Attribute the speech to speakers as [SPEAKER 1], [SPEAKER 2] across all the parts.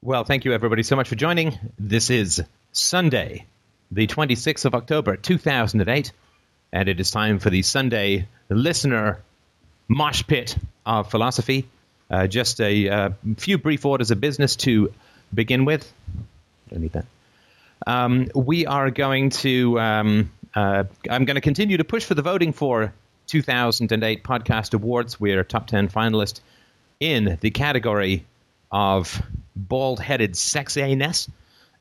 [SPEAKER 1] Well, thank you everybody so much for joining. This is Sunday, the 26th of October, 2008, and it is time for the Sunday listener mosh pit of philosophy. Uh, just a uh, few brief orders of business to begin with. Don't need that. Um, we are going to. Um, uh, I'm going to continue to push for the voting for 2008 Podcast Awards. We're top 10 finalist in the category of bald headed sexiness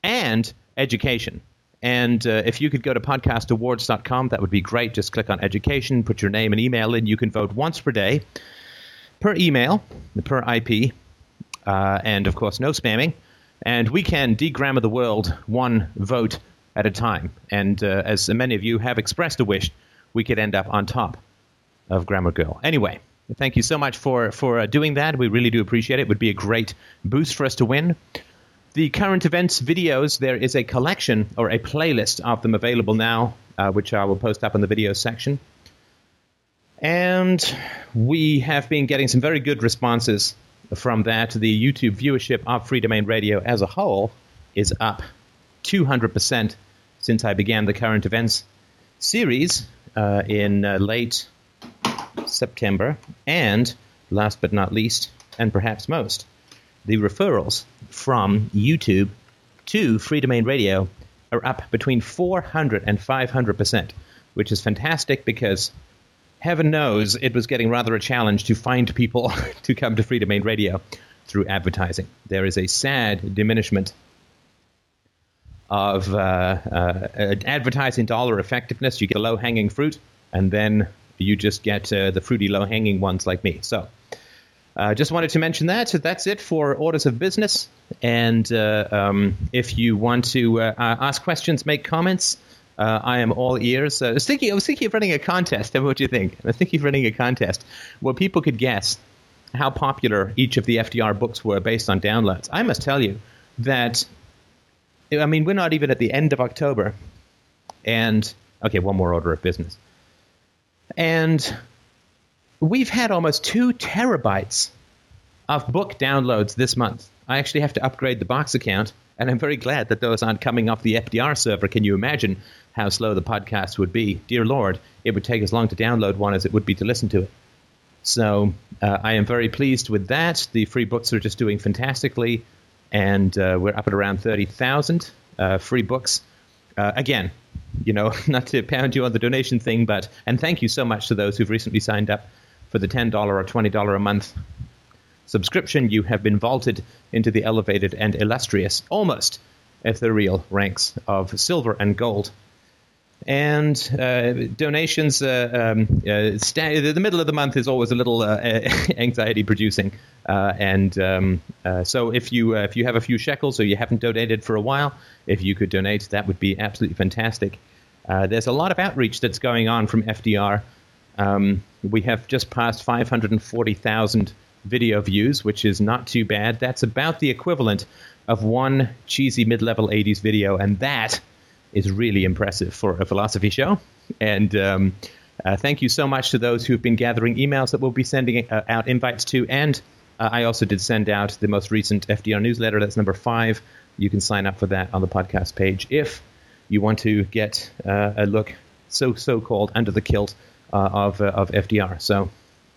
[SPEAKER 1] and education. And uh, if you could go to podcastawards.com, that would be great. Just click on education, put your name and email in. You can vote once per day, per email, per IP, uh, and of course, no spamming. And we can de-grammar the world one vote at a time. And uh, as many of you have expressed a wish, we could end up on top of Grammar Girl. Anyway, thank you so much for for uh, doing that. We really do appreciate it. It would be a great boost for us to win. The current events videos, there is a collection or a playlist of them available now, uh, which I will post up in the video section. And we have been getting some very good responses from that. The YouTube viewership of Freedomain Radio as a whole is up 200% since I began the current events series uh, in uh, late September. And last but not least, and perhaps most, the referrals from YouTube to Freedomain Radio are up between 400 and 500%, which is fantastic because heaven knows it was getting rather a challenge to find people to come to Freedomain Radio through advertising. There is a sad diminishment of uh, uh, advertising dollar effectiveness. You get the low hanging fruit, and then you just get uh, the fruity low hanging ones like me. So. Uh, just wanted to mention that. So that's it for orders of business. And uh, um, if you want to uh, ask questions, make comments, uh, I am all ears. Uh, I was thinking, I was thinking of running a contest. What do you think? I was thinking of running a contest where people could guess how popular each of the FDR books were based on downloads. I must tell you that, I mean, we're not even at the end of October, and okay, one more order of business, and we've had almost two terabytes of book downloads this month. I actually have to upgrade the box account, and I'm very glad that those aren't coming off the FDR server. Can you imagine how slow the podcast would be? Dear Lord, it would take as long to download one as it would be to listen to it. So uh, I am very pleased with that. The free books are just doing fantastically, and uh, we're up at around 30,000 uh, free books. Uh, again, you know, not to pound you on the donation thing, but, and thank you so much to those who've recently signed up for the $10 or $20 a month subscription, you have been vaulted into the elevated and illustrious, almost ethereal ranks of silver and gold. And uh, donations, uh, um, uh, sta- the middle of the month is always a little uh, anxiety producing. Uh, and um, uh, so if you, if you have a few shekels or you haven't donated for a while, if you could donate, that would be absolutely fantastic. there's a lot of outreach that's going on from FDR. Um, we have just passed 540,000 video views, which is not too bad. That's about the equivalent of one cheesy mid level 80s video, and that is really impressive for a philosophy show. And um, uh, thank you so much to those who've been gathering emails that we'll be sending uh, out invites to. And uh, I also did send out the most recent FDR newsletter. That's number five. You can sign up for that on the podcast page if you want to get uh, a look, so so called, under the kilt uh, of uh, of FDR. So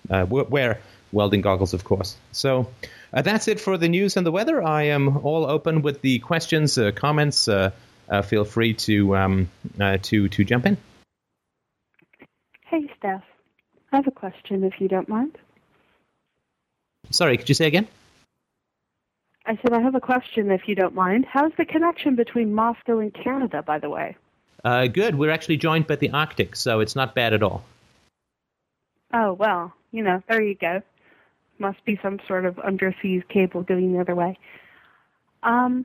[SPEAKER 1] wear welding goggles, of course. So that's it for the news and the weather. I am all open with the questions, comments. Uh, feel free to um, uh, to to jump in.
[SPEAKER 2] Hey, Steph. I have a question, if you don't mind.
[SPEAKER 1] Sorry, could you say again?
[SPEAKER 2] I said I have a question, if you don't mind. How's the connection between Moscow and Canada, by the way?
[SPEAKER 1] Uh, good. We're actually joined by the Arctic, so it's not bad at all.
[SPEAKER 2] Oh well, you know, there you go must be some sort of undersea cable going the other way. Um,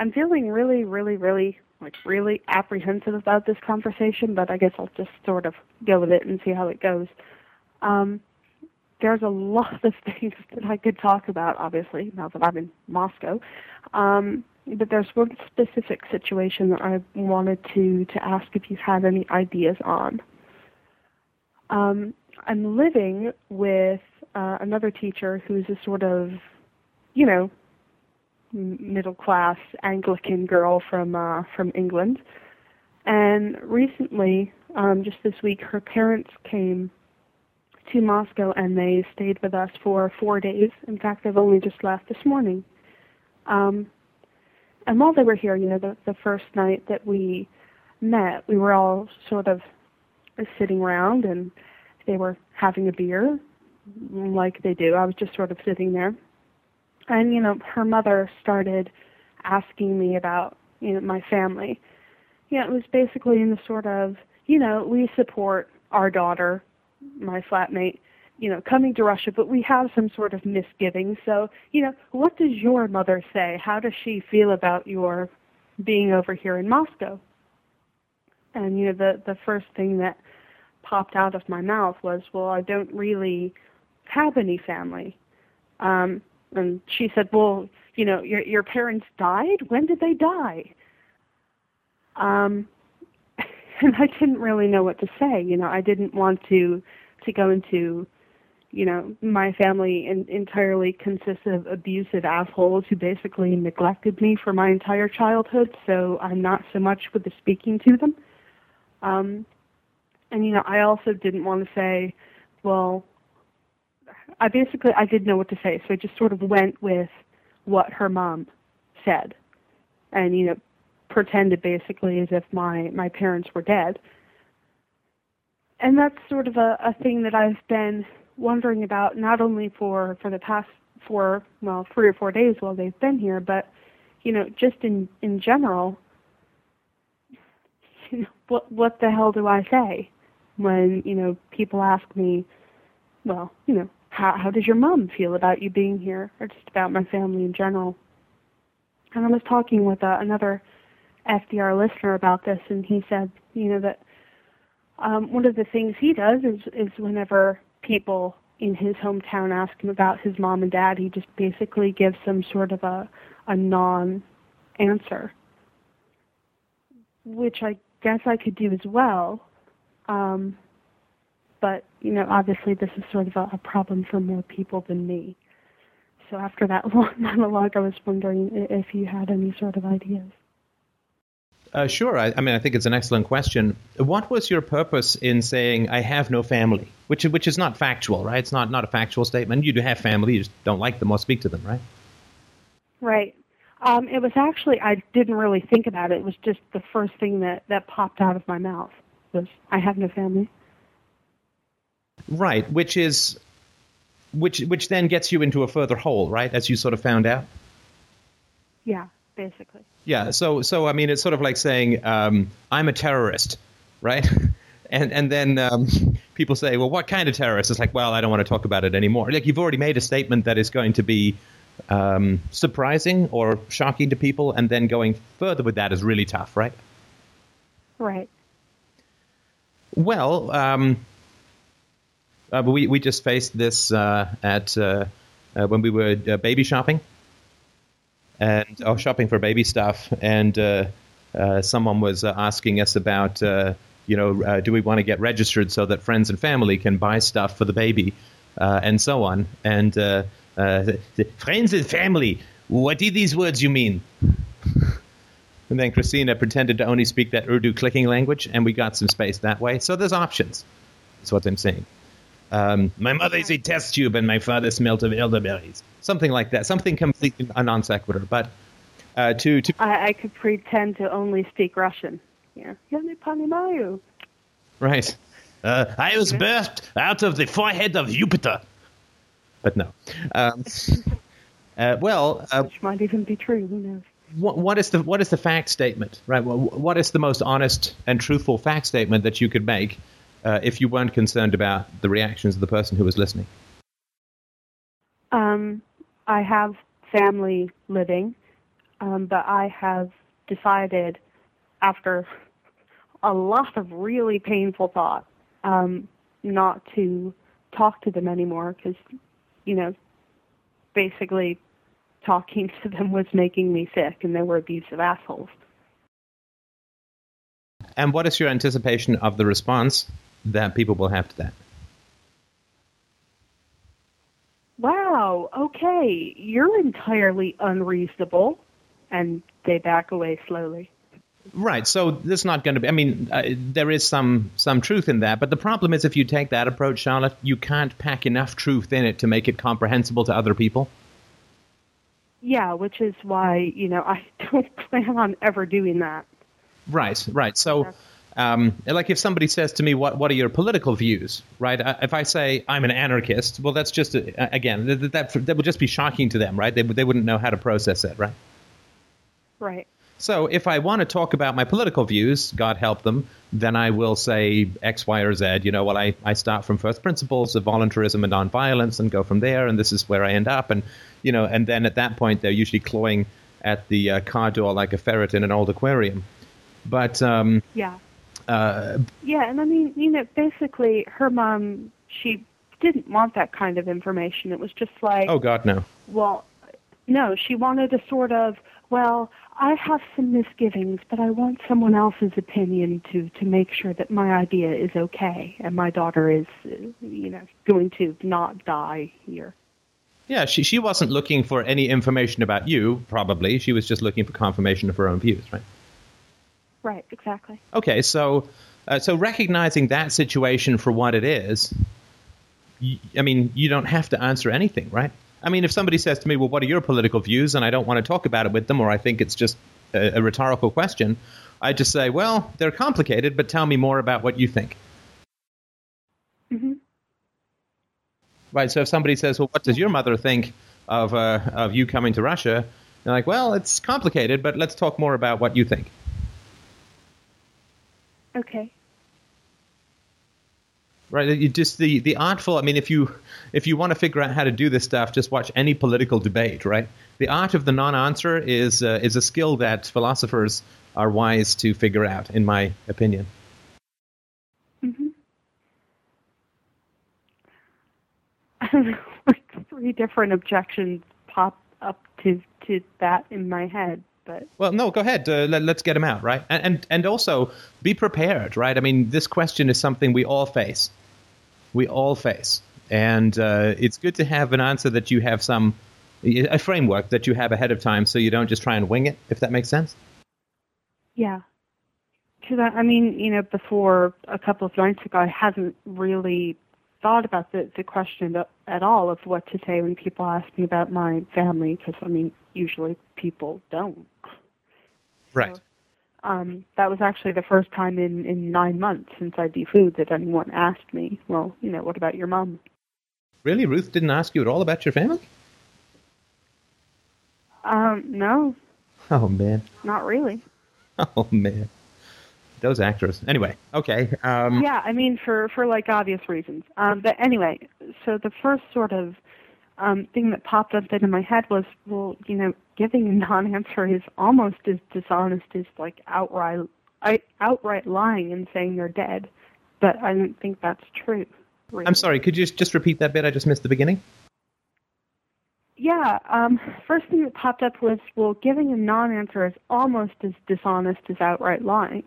[SPEAKER 2] I'm feeling really, really, really, like really apprehensive about this conversation, but I guess I'll just sort of go with it and see how it goes. Um, there's a lot of things that I could talk about, obviously, now that I'm in Moscow. Um, but there's one specific situation that I wanted to, to ask if you had any ideas on. Um, I'm living with uh, another teacher who's a sort of, you know, middle class Anglican girl from uh, from England. And recently, um, just this week, her parents came to Moscow and they stayed with us for four days. In fact, they've only just left this morning. Um, and while they were here, you know, the, the first night that we met, we were all sort of sitting around and they were having a beer like they do. I was just sort of sitting there. And, you know, her mother started asking me about, you know, my family. Know, it was basically in the sort of, you know, we support our daughter, my flatmate, you know, coming to Russia, but we have some sort of misgivings. So, you know, what does your mother say? How does she feel about your being over here in Moscow? And you know, the the first thing that popped out of my mouth was, "Well, I don't really have any family." Um, and she said, "Well, you know, your your parents died. When did they die?" Um, and I didn't really know what to say. You know, I didn't want to to go into you know, my family in, entirely consists of abusive assholes who basically neglected me for my entire childhood, so I'm not so much with the speaking to them. Um, and you know, I also didn't want to say, well, I basically I didn't know what to say, so I just sort of went with what her mom said, and you know, pretended basically as if my my parents were dead. And that's sort of a, a thing that I've been wondering about not only for for the past four well three or four days while they've been here, but you know just in in general. You know, what what the hell do I say when you know people ask me, well, you know, how how does your mom feel about you being here, or just about my family in general? And I was talking with uh, another FDR listener about this, and he said, you know, that um, one of the things he does is is whenever people in his hometown ask him about his mom and dad, he just basically gives some sort of a a non answer, which I guess I could do as well. Um, but you know, obviously, this is sort of a, a problem for more people than me. So after that long monologue, I was wondering if you had any sort of ideas.
[SPEAKER 1] Uh, sure. I, I, mean, I think it's an excellent question. What was your purpose in saying "I have no family," which which is not factual, right? It's not not a factual statement. You do have family, you just don't like them or speak to them, right?
[SPEAKER 2] Right. Um, it was actually I didn't really think about it. It was just the first thing that that popped out of my mouth was "I have no family."
[SPEAKER 1] Right, which is which which then gets you into a further hole, right? As you sort of found out.
[SPEAKER 2] Yeah basically.
[SPEAKER 1] Yeah. So so I mean, it's sort of like saying um, I'm a terrorist, right? And and then um, people say, well, what kind of terrorist? It's like, well, I don't want to talk about it anymore. Like you've already made a statement that is going to be um, surprising or shocking to people, and then going further with that is really tough, right?
[SPEAKER 2] Right.
[SPEAKER 1] Well, um, uh, we we just faced this uh, at uh, when we were baby shopping and was shopping for baby stuff, and uh, uh, someone was uh, asking us about, you know, do we want to get registered so that friends and family can buy stuff for the baby, and so on. And friends and family, what do these words you mean? and then Christina pretended to only speak that Urdu clicking language, and we got some space that way. So there's options. That's what I'm saying. Um, my is a test tube and my father smelt of elderberries. Something like that. Something completely a non sequitur. But uh, to to
[SPEAKER 2] I, I, could pretend to only speak Russian. Yeah.
[SPEAKER 1] Right. Uh, I was birthed out of the forehead of Jupiter. But no. Um, uh, well, uh,
[SPEAKER 2] which might even be true. Who knows?
[SPEAKER 1] What, what is the what is the fact statement? Right. what is the most honest and truthful fact statement that you could make uh, if you weren't concerned about the reactions of the person who was listening?
[SPEAKER 2] Um, I have family living, um, but I have decided after a lot of really painful thought um, not to talk to them anymore because, you know, basically talking to them was making me sick and they were abusive assholes.
[SPEAKER 1] And what is your anticipation of the response that people will have to that?
[SPEAKER 2] Wow, okay, you're entirely unreasonable. And they back away slowly.
[SPEAKER 1] Right. So there's not going to be. I mean, uh, there is some some truth in that, but the problem is if you take that approach, Charlotte, you can't pack enough truth in it to make it comprehensible to other people.
[SPEAKER 2] Yeah, which is why you know I don't plan on ever doing that.
[SPEAKER 1] Right. Right. So. Um, like if somebody says to me, "What what are your political views?" Right? Uh, if I say I'm an anarchist, well, that's just a, again that, that that would just be shocking to them, right? They they wouldn't know how to process it, right?
[SPEAKER 2] Right.
[SPEAKER 1] So if I want to talk about my political views, God help them, then I will say X, Y, or Z. You know, well, I, I start from first principles of voluntarism and nonviolence and go from there, and this is where I end up. And, you know, and then at that point, they're usually clawing at the uh, car door like a ferret in an old aquarium. But, um,
[SPEAKER 2] yeah.
[SPEAKER 1] Uh,
[SPEAKER 2] yeah, and I mean, you know, basically, her mom, she didn't want that kind of information. It was just like,
[SPEAKER 1] oh, God, no.
[SPEAKER 2] Well, no, she wanted a sort of, well, I have some misgivings, but I want someone else's opinion to to make sure that my idea is okay and my daughter is, you know, going to not die here.
[SPEAKER 1] Yeah, she she wasn't looking for any information about you. Probably she was just looking for confirmation of her own views, right?
[SPEAKER 2] Right. Exactly.
[SPEAKER 1] Okay, so uh, so recognizing that situation for what it is, I mean, you don't have to answer anything, right? I mean, if somebody says to me, well, what are your political views? And I don't want to talk about it with them, or I think it's just a, a rhetorical question, I just say, well, they're complicated, but tell me more about what you think.
[SPEAKER 2] Mm-hmm.
[SPEAKER 1] Right. So if somebody says, well, what does your mother think of, uh, of you coming to Russia? They're like, well, it's complicated, but let's talk more about what you think.
[SPEAKER 2] Okay.
[SPEAKER 1] Right you just the the artful i mean if you if you want to figure out how to do this stuff just watch any political debate right? The art of the non-answer is uh, is a skill that philosophers are wise to figure out in my opinion.
[SPEAKER 2] Mm-hmm. like three different objections pop up to to that in my head but
[SPEAKER 1] well no go ahead uh, let, us get them out right and, and and also be prepared right i mean this question is something we all face we all face. And uh, it's good to have an answer that you have some, a framework that you have ahead of time so you don't just try and wing it, if that makes sense.
[SPEAKER 2] Yeah. Because, I mean, you know, before a couple of nights ago, I hadn't really thought about the, the question at all of what to say when people ask me about my family, because, I mean, usually people don't.
[SPEAKER 1] Right. So,
[SPEAKER 2] um, that was actually the first time in, in nine months since I defooed that anyone asked me, well, you know, what about your mom?
[SPEAKER 1] Really? Ruth didn't ask you at all about your family?
[SPEAKER 2] Um, no.
[SPEAKER 1] Oh, man.
[SPEAKER 2] Not really.
[SPEAKER 1] Oh, man. Those actors. Anyway, okay. Um,
[SPEAKER 2] yeah, I mean, for, for like obvious reasons. Um, but anyway, so the first sort of um, thing that popped up in my head was, well, you know, giving a non-answer is almost as dishonest as like outright I, outright lying and saying you're dead. But I don't think that's true.
[SPEAKER 1] Really. I'm sorry. Could you just repeat that bit? I just missed the beginning.
[SPEAKER 2] Yeah. Um, first thing that popped up was, well, giving a non-answer is almost as dishonest as outright lying.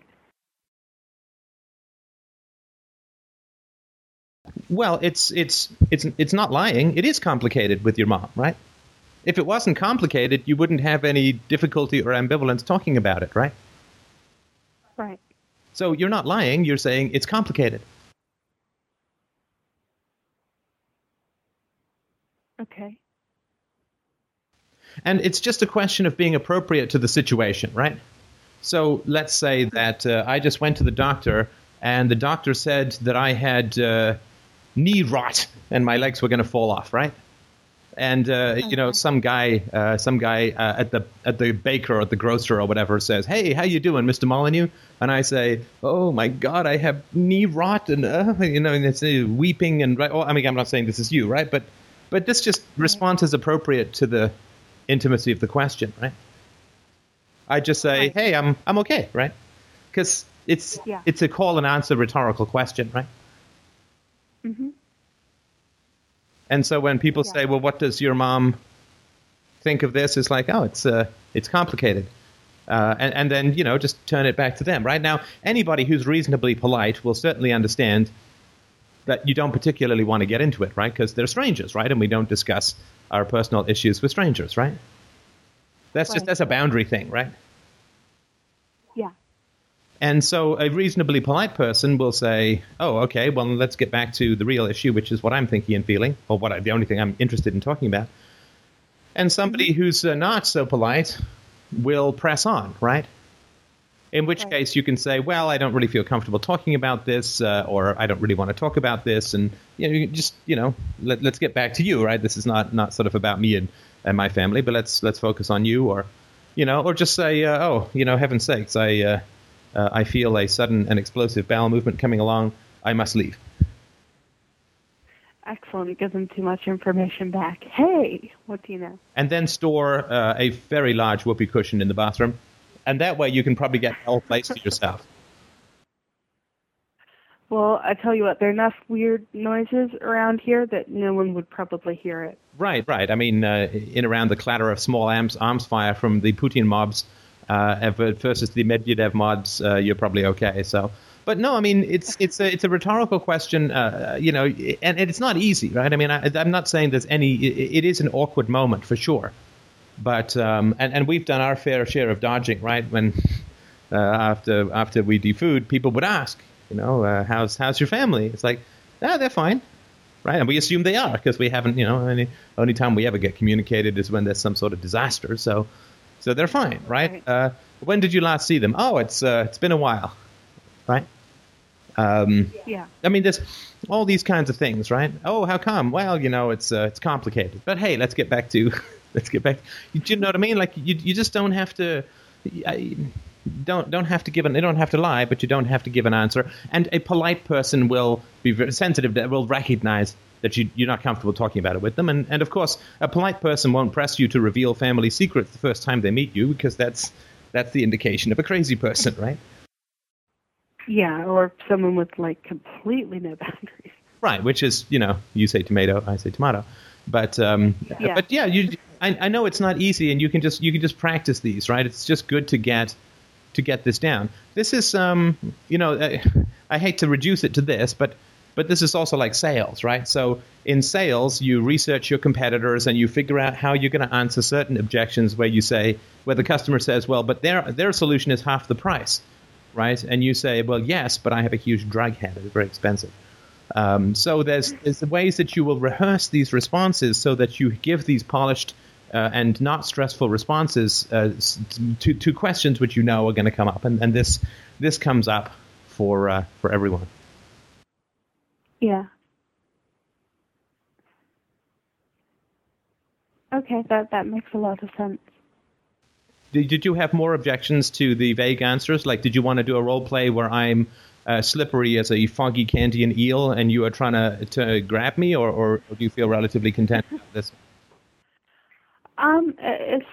[SPEAKER 1] Well, it's it's it's it's not lying. It is complicated with your mom, right? If it wasn't complicated, you wouldn't have any difficulty or ambivalence talking about it, right?
[SPEAKER 2] Right.
[SPEAKER 1] So you're not lying, you're saying it's complicated.
[SPEAKER 2] Okay.
[SPEAKER 1] And it's just a question of being appropriate to the situation, right? So let's say that uh, I just went to the doctor and the doctor said that I had uh, knee rot and my legs were going to fall off, right? And uh, okay. you know, some guy, uh, some guy uh, at the at the baker or at the grocer or whatever says, "Hey, how you doing, Mister Molyneux?" And I say, "Oh my God, I have knee rot," and uh, you know, and it's uh, weeping and right oh, I mean, I'm not saying this is you, right? But but this just response is appropriate to the intimacy of the question, right? I just say. "Hey, I'm I'm okay," right? Because it's
[SPEAKER 2] yeah.
[SPEAKER 1] it's a call and answer rhetorical question, right?
[SPEAKER 2] Mm-hmm.
[SPEAKER 1] And so when people yeah. say, "Well, what does your mom think of this?" It's like, "Oh, it's uh, it's complicated." Uh, and, and then you know just turn it back to them right now anybody who's reasonably polite will certainly understand that you don't particularly want to get into it, right? Because they're strangers, right? And we don't discuss our personal issues with strangers, right? That's right. just that's a boundary thing, right?
[SPEAKER 2] Yeah.
[SPEAKER 1] And so a reasonably polite person will say, "Oh, okay, well, let's get back to the real issue, which is what I'm thinking and feeling, or what I, the only thing I'm interested in talking about." And somebody mm-hmm. who's uh, not so polite will press on, right? In which right. case, you can say, "Well, I don't really feel comfortable talking about this, uh, or I don't really want to talk about this," and you know, you just you know, let, us get back to you, right? This is not not sort of about me and, and my family, but let's let's focus on you, or you know, or just say, uh, "Oh, you know, heaven's sakes, I uh, I feel a sudden and explosive bowel movement coming along. I must leave."
[SPEAKER 2] Excellent. It gives them too much information back. Hey, what do you know?
[SPEAKER 1] And then store uh, a very large whoopee cushion in the bathroom and that way you can probably get the whole place to yourself.
[SPEAKER 2] Well, I tell you what, there are enough weird noises around here that no one would probably hear it.
[SPEAKER 1] Right, right. I mean, uh, in around the clatter of small arms, arms fire from the Putin mobs uh, versus the Medvedev mods, uh, you're probably okay. So, but no, I mean, it's it's a it's a rhetorical question, uh, you know, and, and, it's not easy, right? I mean, I, am not saying there's any. It, it is an awkward moment for sure. But um, and and we've done our fair share of dodging, right? When uh, after after we defooed, people would ask, you know, uh, how's how's your family? It's like, ah, they're fine, right? And we assume they are because we haven't, you know, any only time we ever get communicated is when there's some sort of disaster. So so they're fine, right? right. Uh, when did you last see them? Oh, it's uh, it's been a while, right?
[SPEAKER 2] Um, yeah. I
[SPEAKER 1] mean, there's all these kinds of things, right? Oh, how come? Well, you know, it's uh, it's complicated. But hey, let's get back to let's get back. You, you know what I mean? Like you, you just don't have to. I, don't don't have to give an they don't have to lie, but you don't have to give an answer. And a polite person will be very sensitive that will recognize that you, you're not comfortable talking about it with them. And and of course, a polite person won't press you to reveal family secrets the first time they meet you because that's that's the indication of a crazy person, right?
[SPEAKER 2] Yeah, or someone with like completely no boundaries.
[SPEAKER 1] Right, which is you know you say tomato, I say tomato. But um, yeah. but yeah, you. I, I know it's not easy, and you can just you can just practice these, right? It's just good to get to get this down. This is um, you know, I, I hate to reduce it to this, but but this is also like sales, right? So in sales, you research your competitors and you figure out how you're going to answer certain objections where you say, where the customer says, well, but their their solution is half the price, right? And you say, well, yes, but I have a huge drag head; it's very expensive. Um, so there's, there's ways that you will rehearse these responses so that you give these polished uh, and not stressful responses uh, to, to questions which you know are going to come up, and, and this this comes up for uh, for everyone.
[SPEAKER 2] Yeah. Okay, that that makes a lot of sense.
[SPEAKER 1] Did, did you have more objections to the vague answers? Like, did you want to do a role play where I'm uh, slippery as a foggy Canadian eel, and you are trying to to grab me, or, or, or do you feel relatively content with this?
[SPEAKER 2] Um, it's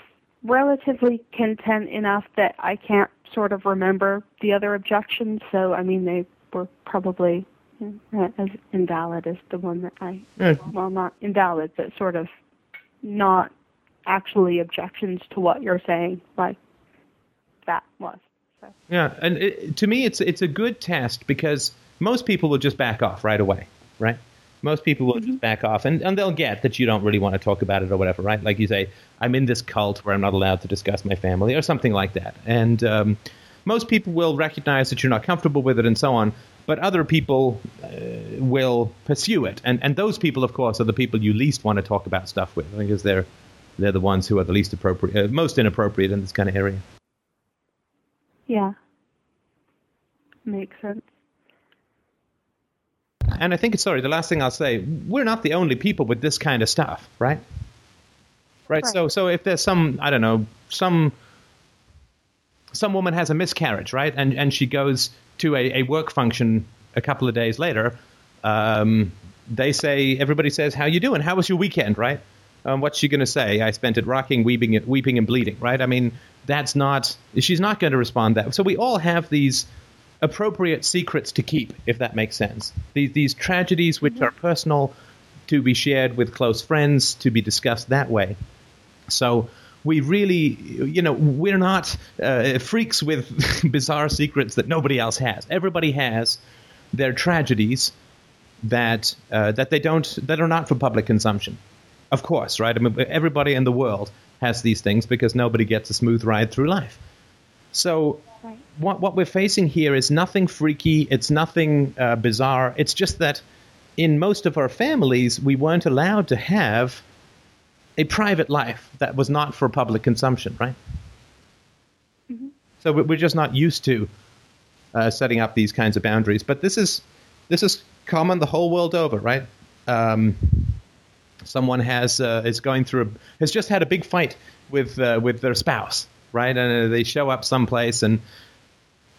[SPEAKER 2] relatively content enough that I can't sort of remember the other objections. So I mean, they were probably as invalid as the one that I yeah. well, not invalid, but sort of not actually objections to what you're saying, like that was.
[SPEAKER 1] Yeah, and it, to me, it's it's a good test because most people will just back off right away, right? Most people will mm-hmm. just back off, and, and they'll get that you don't really want to talk about it or whatever, right? Like you say, I'm in this cult where I'm not allowed to discuss my family or something like that. And um, most people will recognize that you're not comfortable with it and so on, but other people uh, will pursue it. And, and those people, of course, are the people you least want to talk about stuff with because they're, they're the ones who are the least appropriate, uh, most inappropriate in this kind of area.
[SPEAKER 2] Yeah. Makes sense.
[SPEAKER 1] And I think it's sorry, the last thing I'll say, we're not the only people with this kind of stuff, right? Right. right. So so if there's some I don't know, some some woman has a miscarriage, right? And and she goes to a, a work function a couple of days later, um, they say everybody says, How you doing? How was your weekend, right? Um, what's she going to say? I spent it rocking, weeping, weeping, and bleeding, right? I mean, that's not. She's not going to respond that. So we all have these appropriate secrets to keep, if that makes sense. These these tragedies which mm-hmm. are personal, to be shared with close friends, to be discussed that way. So we really, you know, we're not uh, freaks with bizarre secrets that nobody else has. Everybody has their tragedies that uh, that they don't that are not for public consumption. Of course, right? I mean, everybody in the world has these things because nobody gets a smooth ride through life. So right. what what we're facing here is nothing freaky. It's nothing uh, bizarre. It's just that in most of our families, we weren't allowed to have a private life that was not for public consumption, right? Mm-hmm. So we're just not used to uh, setting up these kinds of boundaries. But this is this is common the whole world over, right? Um, someone has uh, is going through a, has just had a big fight with uh, with their spouse, right? And uh, they show up someplace and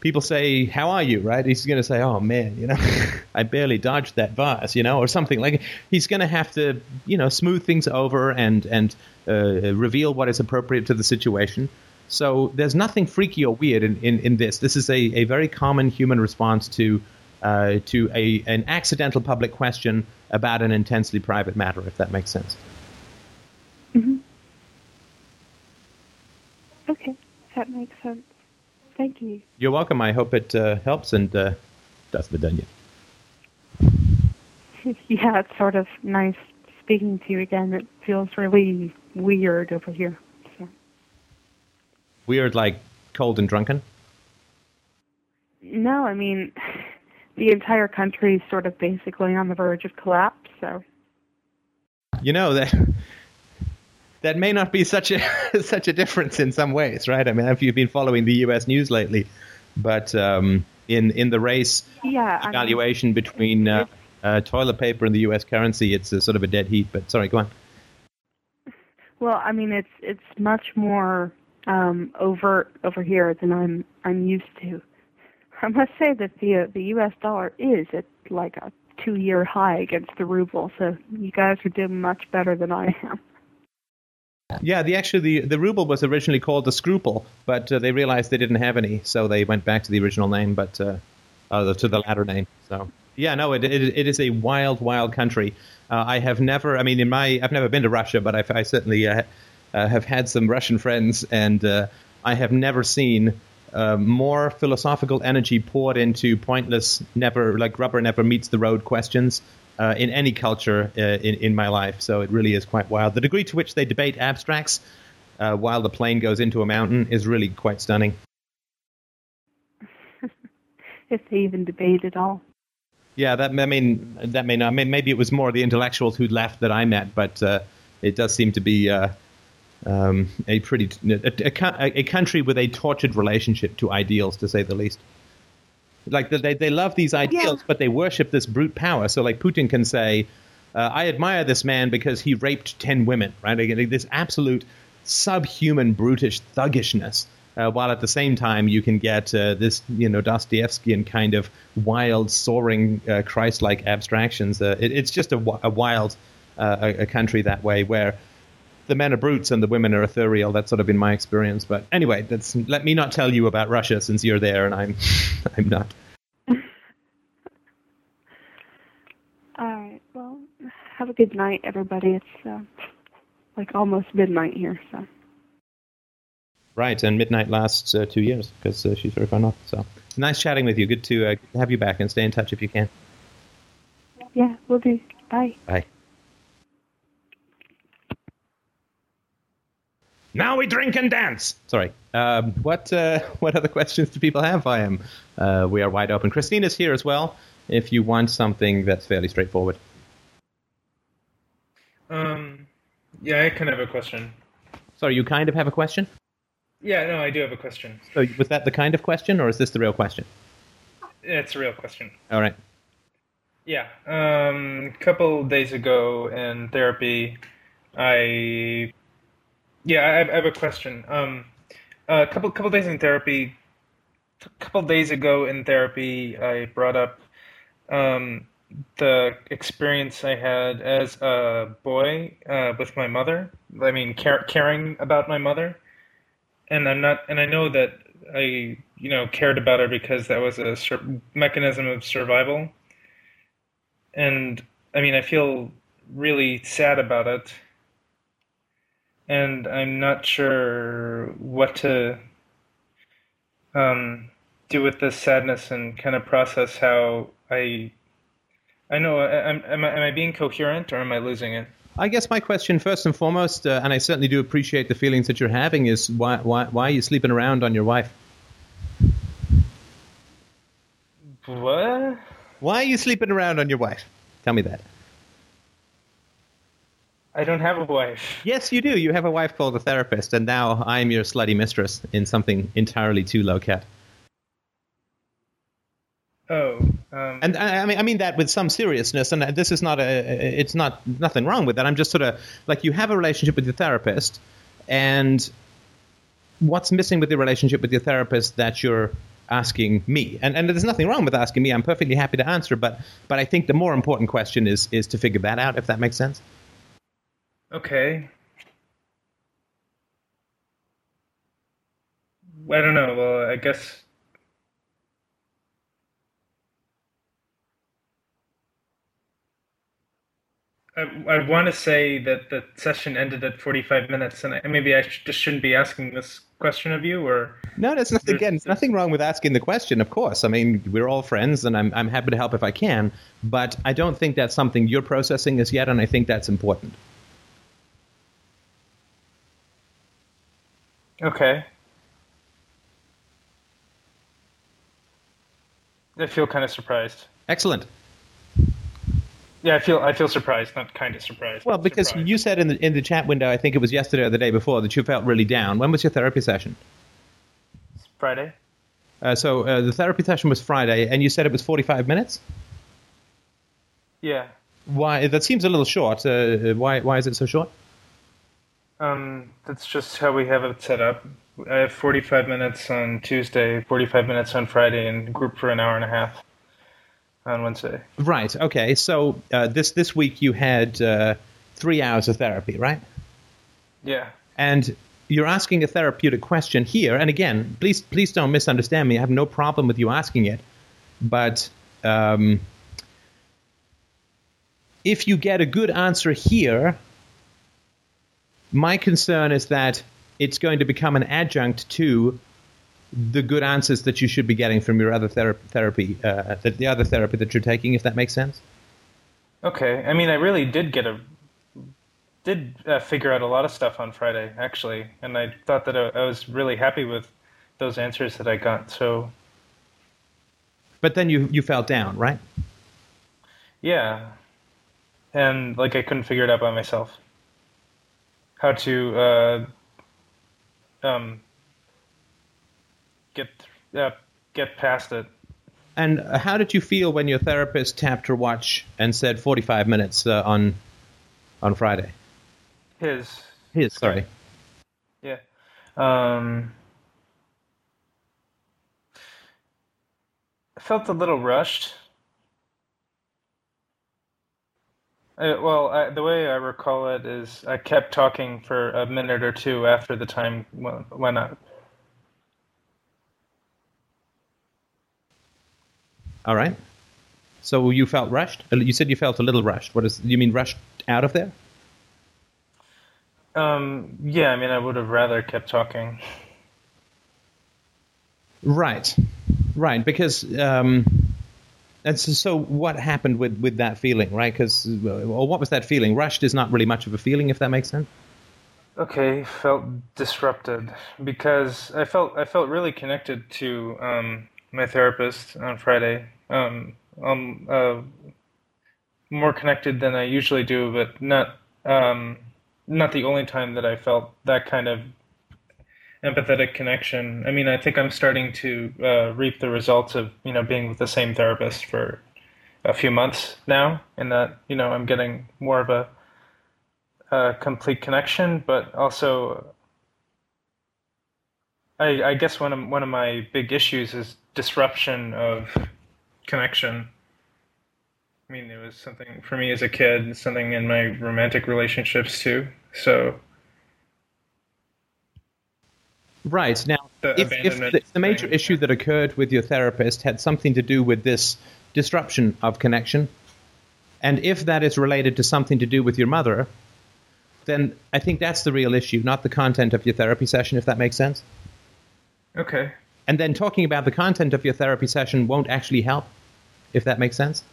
[SPEAKER 1] people say, "How are you?" Right? He's going to say, "Oh man, you know, I barely dodged that vase," you know, or something like. He's going to have to, you know, smooth things over and and uh, reveal what is appropriate to the situation. So there's nothing freaky or weird in, in, in this. This is a, a very common human response to uh, to a an accidental public question about an intensely private matter, if that makes sense.
[SPEAKER 2] Mm-hmm. Okay, that makes sense. Thank you.
[SPEAKER 1] You're welcome. I hope it uh, helps and uh, that's the done
[SPEAKER 2] yeah, it's sort of nice speaking to you again. It feels really weird over here. So.
[SPEAKER 1] Weird, like cold and drunken?
[SPEAKER 2] No, I mean, the entire country is sort of basically on the verge of collapse. So.
[SPEAKER 1] You know that that may not be such a such a difference in some ways, right? I mean, if you've been following the U.S. news lately, but um, in in the race
[SPEAKER 2] yeah,
[SPEAKER 1] evaluation I mean, between uh, uh, toilet paper and the U.S. currency, it's a sort of a dead heat. But sorry, go on.
[SPEAKER 2] Well, I mean, it's it's much more um, overt over here than I'm I'm used to. I must say that the uh, the U.S. dollar is at like a two-year high against the ruble, so you guys are doing much better than I am.
[SPEAKER 1] Yeah, the actually the, the ruble was originally called the scruple, but uh, they realized they didn't have any, so they went back to the original name, but uh, uh, to the latter name. So yeah, no, it, it, it is a wild, wild country. Uh, I have never, I mean, in my, I've never been to Russia, but I've, I certainly uh, uh, have had some Russian friends, and I have never seen more philosophical energy poured into pointless, never like rubber never meets the road questions uh, in any culture uh, in, in my life. So it really is quite wild. The degree to which they debate abstracts uh, while the plane goes into a mountain is really quite stunning.
[SPEAKER 2] if they even debate at all.
[SPEAKER 1] Yeah, that I mean that may not. I mean, maybe it was more the intellectuals who left that I met, but uh, it does seem to be uh, um, a pretty a, a, a country with a tortured relationship to ideals, to say the least. Like they they love these ideals, yeah. but they worship this brute power. So like Putin can say, uh, "I admire this man because he raped ten women," right? Like, this absolute subhuman, brutish thuggishness. Uh, while at the same time you can get uh, this, you know, Dostoevskian kind of wild, soaring, uh, Christ-like abstractions. Uh, it, it's just a, a wild uh, a, a, country that way, where the men are brutes and the women are ethereal. That's sort of been my experience. But anyway, that's let me not tell you about Russia since you're there and I'm I'm not.
[SPEAKER 2] All right. Well, have a good night, everybody. It's uh, like almost midnight here, so.
[SPEAKER 1] Right, and midnight lasts uh, two years because uh, she's very far north. So nice chatting with you. Good to uh, have you back and stay in touch if you can.
[SPEAKER 2] Yeah, we'll do. Bye.
[SPEAKER 1] Bye. Now we drink and dance. Sorry. Um, what uh, what other questions do people have? I am. Uh, we are wide open. Christina's here as well. If you want something that's fairly straightforward.
[SPEAKER 3] Um, yeah, I kind of have a question.
[SPEAKER 1] Sorry, you kind of have a question.
[SPEAKER 3] Yeah, no, I do have a question.
[SPEAKER 1] So was that the kind of question, or is this the real question?
[SPEAKER 3] It's a real question.
[SPEAKER 1] All right.
[SPEAKER 3] Yeah. Um, a couple days ago in therapy, I yeah, I have, a question. Um, a couple couple days in therapy, a couple days ago in therapy, I brought up um, the experience I had as a boy uh, with my mother. I mean, caring about my mother, and I'm not, and I know that I, you know, cared about her because that was a sur- mechanism of survival. And I mean, I feel really sad about it and I'm not sure what to um, do with this sadness and kind of process how I I know. Am, am, I, am I being coherent or am I losing it?
[SPEAKER 1] I guess my question, first and foremost, uh, and I certainly do appreciate the feelings that you're having, is why, why, why are you sleeping around on your wife?
[SPEAKER 3] What?
[SPEAKER 1] Why are you sleeping around on your wife? Tell me that.
[SPEAKER 3] I don't have a wife.
[SPEAKER 1] Yes, you do. You have a wife called a therapist, and now I'm your slutty mistress in something entirely too low cat.
[SPEAKER 3] Oh, um,
[SPEAKER 1] And I, I mean, I mean that with some seriousness. And this is not a. It's not nothing wrong with that. I'm just sort of like you have a relationship with your therapist, and what's missing with the relationship with your therapist that you're asking me? And and there's nothing wrong with asking me. I'm perfectly happy to answer. But but I think the more important question is is to figure that out. If that makes sense.
[SPEAKER 3] Okay. I don't know. Well, I guess. I, I want to say that the session ended at 45 minutes, and I, maybe I sh- just shouldn't be asking this question of you, or
[SPEAKER 1] No, there's nothing, again, there's nothing wrong with asking the question, of course. I mean, we're all friends, and I'm, I'm happy to help if I can. But I don't think that's something you're processing as yet, and I think that's important.
[SPEAKER 3] Okay. I feel kind of surprised.
[SPEAKER 1] Excellent.
[SPEAKER 3] Yeah, I feel I feel surprised, not kind of surprised.
[SPEAKER 1] Well, because
[SPEAKER 3] surprised.
[SPEAKER 1] you said in the in the chat window, I think it was yesterday or the day before, that you felt really down. When was your therapy session?
[SPEAKER 3] Friday.
[SPEAKER 1] Uh, so uh, the therapy session was Friday, and you said it was 45 minutes.
[SPEAKER 3] Yeah.
[SPEAKER 1] Why? That seems a little short. Uh, why? Why is it so short?
[SPEAKER 3] Um, that's just how we have it set up. I have 45 minutes on Tuesday, 45 minutes on Friday, and group for an hour and a half on Wednesday.
[SPEAKER 1] Right. Okay. So uh, this this week you had uh, three hours of therapy, right?
[SPEAKER 3] Yeah.
[SPEAKER 1] and you're asking a therapeutic question here. And again, please please don't misunderstand me. I have no problem with you asking it, but um, if you get a good answer here, my concern is that it's going to become an adjunct to the good answers that you should be getting from your other thera- therapy, uh, the, the other therapy that you're taking. If that makes sense.
[SPEAKER 3] Okay. I mean, I really did get a did uh, figure out a lot of stuff on Friday actually, and I thought that I, I was really happy with those answers that I got. So
[SPEAKER 1] But then you you felt down, right?
[SPEAKER 3] yeah, and like I couldn't figure it out by myself. How to uh, um, get uh, get past it.
[SPEAKER 1] And how did you feel when your therapist tapped her watch and said 45 minutes uh, on on Friday?
[SPEAKER 3] His
[SPEAKER 1] His, sorry.
[SPEAKER 3] Yeah. Um, I felt a little rushed. I, well, I, the way I recall it is I kept talking for a minute or two after the time w- went up.
[SPEAKER 1] All right. So you felt rushed? Uh, You said you felt a little rushed. What is you mean rushed out of there?
[SPEAKER 3] Um, yeah, I mean, I would have rather kept talking.
[SPEAKER 1] Right. Right, because um and so, so what happened with, with that feeling, right? Because, or what was that feeling? Rushed is not really much of a feeling, if that makes sense.
[SPEAKER 3] Okay, felt disrupted because I felt I felt really connected to um, my therapist on Friday. Um, um, uh, more connected than I usually do, but not um, not the only time that I felt that kind of empathetic connection. I mean, I think I'm starting to uh, reap the results of you know being with the same therapist for a few months now, and that you know I'm getting more of a a complete connection, but also I, I guess one of one of my big issues is disruption of connection. I mean, it was something for me as a kid, something in my romantic relationships too. So
[SPEAKER 1] Right. Now,
[SPEAKER 3] The
[SPEAKER 1] if, if the, the major
[SPEAKER 3] thing,
[SPEAKER 1] issue
[SPEAKER 3] yeah.
[SPEAKER 1] that occurred with your therapist had something to do with this disruption of connection, and if that is related to something to do with your mother, then I think that's the real issue, not the content of your therapy session, if that makes sense.
[SPEAKER 3] okay,
[SPEAKER 1] And then talking about the content of your therapy session won't actually help, if that makes sense.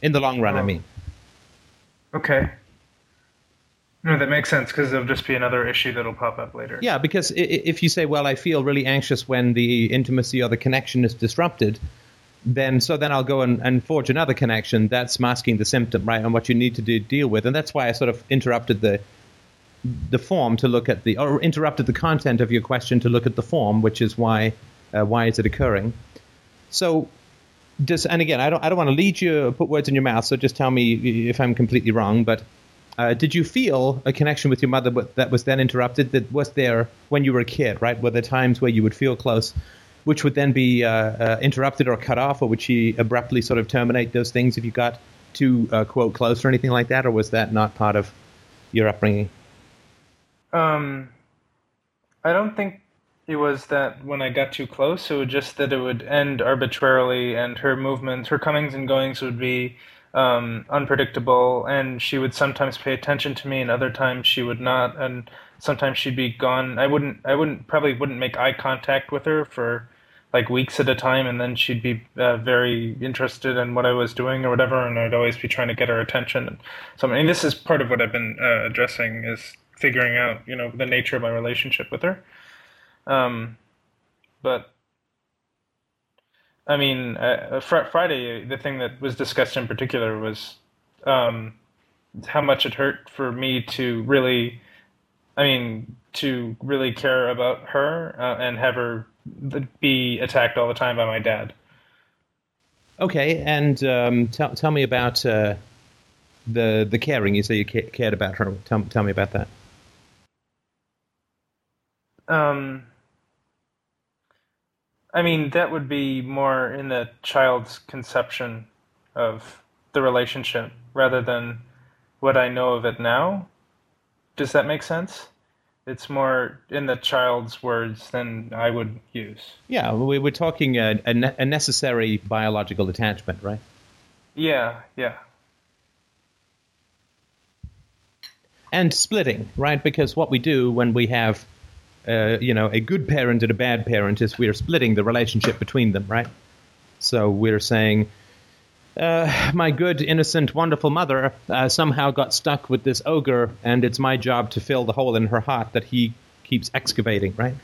[SPEAKER 1] In the long run, I
[SPEAKER 3] Oh.
[SPEAKER 1] mean.
[SPEAKER 3] Okay. No, that makes sense because there'll just be another issue that'll pop up later.
[SPEAKER 1] Yeah, because if you say, "Well, I feel really anxious when the intimacy or the connection is disrupted," then so then I'll go and, and forge another connection. That's masking the symptom, right? And what you need to do, deal with, and that's why I sort of interrupted the the form to look at the or interrupted the content of your question to look at the form, which is why uh, why is it occurring? So. Does, and again, I don't, I don't want to lead you, put words in your mouth, so just tell me if I'm completely wrong. But uh, did you feel a connection with your mother that was then interrupted that was there when you were a kid, right? Were there times where you would feel close, which would then be uh, uh, interrupted or cut off, or would she abruptly sort of terminate those things if you got too, uh, quote, close or anything like that? Or was that not part of your upbringing?
[SPEAKER 3] Um, I don't think it was that when I got too close. It was just that it would end arbitrarily, and her movements, her comings and goings would be um, unpredictable. And she would sometimes pay attention to me, and other times she would not. And sometimes she'd be gone. I wouldn't. I wouldn't probably wouldn't make eye contact with her for like weeks at a time, and then she'd be uh, very interested in what I was doing or whatever, and I'd always be trying to get her attention. So, I mean, this is part of what I've been uh, addressing is figuring out, you know, the nature of my relationship with her. Um, but I mean, uh, fr- Friday, the thing that was discussed in particular was um, how much it hurt for me to really, I mean, to really care about her uh, and have her be attacked all the time by my dad.
[SPEAKER 1] Okay, and um, tell, tell me about uh, the the caring. You say you ca- cared about her. Tell, tell me about that.
[SPEAKER 3] Um, I mean, that would be more in the child's conception of the relationship rather than what I know of it now. Does that make sense? It's more in the child's words than I would use.
[SPEAKER 1] Yeah, we were talking a, a necessary biological attachment, right?
[SPEAKER 3] Yeah, yeah.
[SPEAKER 1] and splitting, right? Because what we do when we have, uh, you know, a good parent and a bad parent is we are splitting the relationship between them, right? So we're saying, uh, my good, innocent, wonderful mother uh, somehow got stuck with this ogre, and it's my job to fill the hole in her heart that he keeps excavating, right?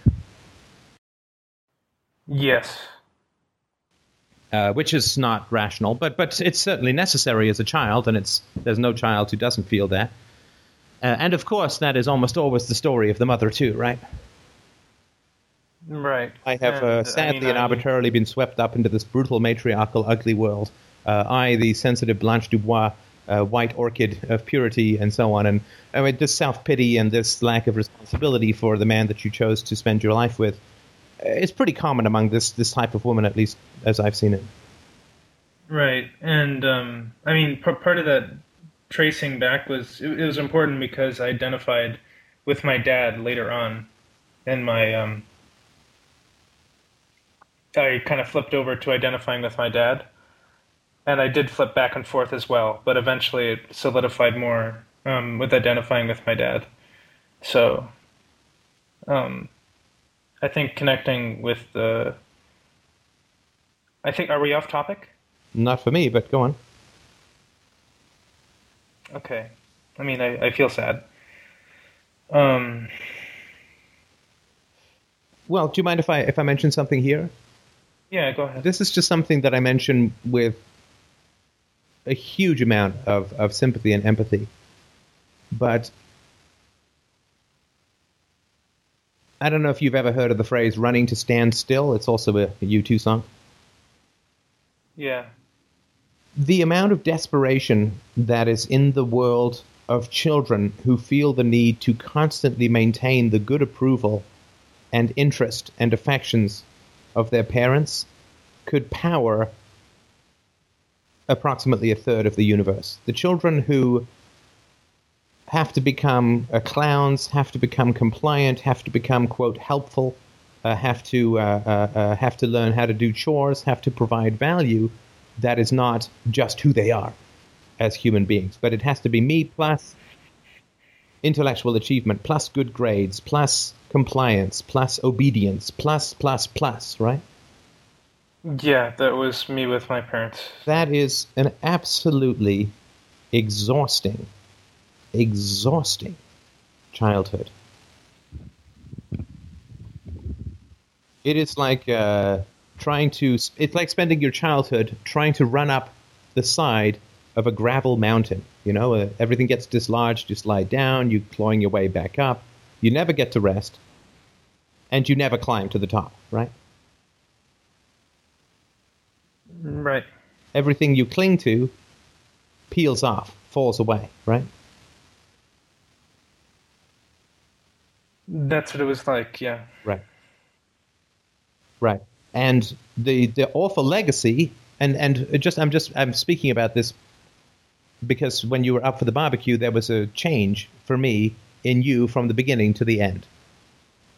[SPEAKER 3] Yes.
[SPEAKER 1] Uh, which is not rational, but but it's certainly necessary as a child, and it's there's no child who doesn't feel that. Uh, and of course, that is almost always the story of the mother too, right?
[SPEAKER 3] Right.
[SPEAKER 1] I have
[SPEAKER 3] And,
[SPEAKER 1] uh,
[SPEAKER 3] I
[SPEAKER 1] sadly
[SPEAKER 3] mean,
[SPEAKER 1] and
[SPEAKER 3] I-
[SPEAKER 1] arbitrarily been swept up into this brutal matriarchal, ugly world. Uh, I, the sensitive Blanche Dubois, uh, white orchid of purity, and so on. And I mean, this self pity and this lack of responsibility for the man that you chose to spend your life with uh, is pretty common among this this type of woman, at least as I've seen it.
[SPEAKER 3] Right, and um, I mean, p- part of that tracing back was it, it was important because I identified with my dad later on, in my um, I kind of flipped over to identifying with my dad, and I did flip back and forth as well, but eventually it solidified more um, with identifying with my dad. So, um, I think connecting with the. I think are we off topic?
[SPEAKER 1] Not for me, but go on.
[SPEAKER 3] Okay. I mean, I, I feel sad. Um,
[SPEAKER 1] Well, do you mind if I if I mention something here?
[SPEAKER 3] Yeah, go ahead.
[SPEAKER 1] This is just something that I mention with a huge amount of, of sympathy and empathy. But I don't know if you've ever heard of the phrase running to stand still. It's also a, a U2 song.
[SPEAKER 3] Yeah.
[SPEAKER 1] The amount of desperation that is in the world of children who feel the need to constantly maintain the good approval and interest and affections of their parents could power approximately a third of the universe. The children who have to become uh, clowns, have to become compliant, have to become quote helpful, uh, have to uh, uh, uh, have to learn how to do chores, have to provide value. That is not just who they are as human beings, but it has to be me plus intellectual achievement, plus good grades, plus compliance, plus obedience, plus plus plus, right?
[SPEAKER 3] Yeah, that was me with my parents.
[SPEAKER 1] That is an absolutely exhausting, exhausting childhood. It is like uh, trying to. It's like spending your childhood trying to run up the side of a gravel mountain. You know, uh, everything gets dislodged. You slide down. You clawing your way back up. You never get to rest, and you never climb to the top. Right.
[SPEAKER 3] Right.
[SPEAKER 1] Everything you cling to peels off, falls away. Right.
[SPEAKER 3] That's what it was like. Yeah.
[SPEAKER 1] Right. Right. And the the awful legacy and and just I'm just I'm speaking about this because when you were up for the barbecue there was a change for me in you from the beginning to the end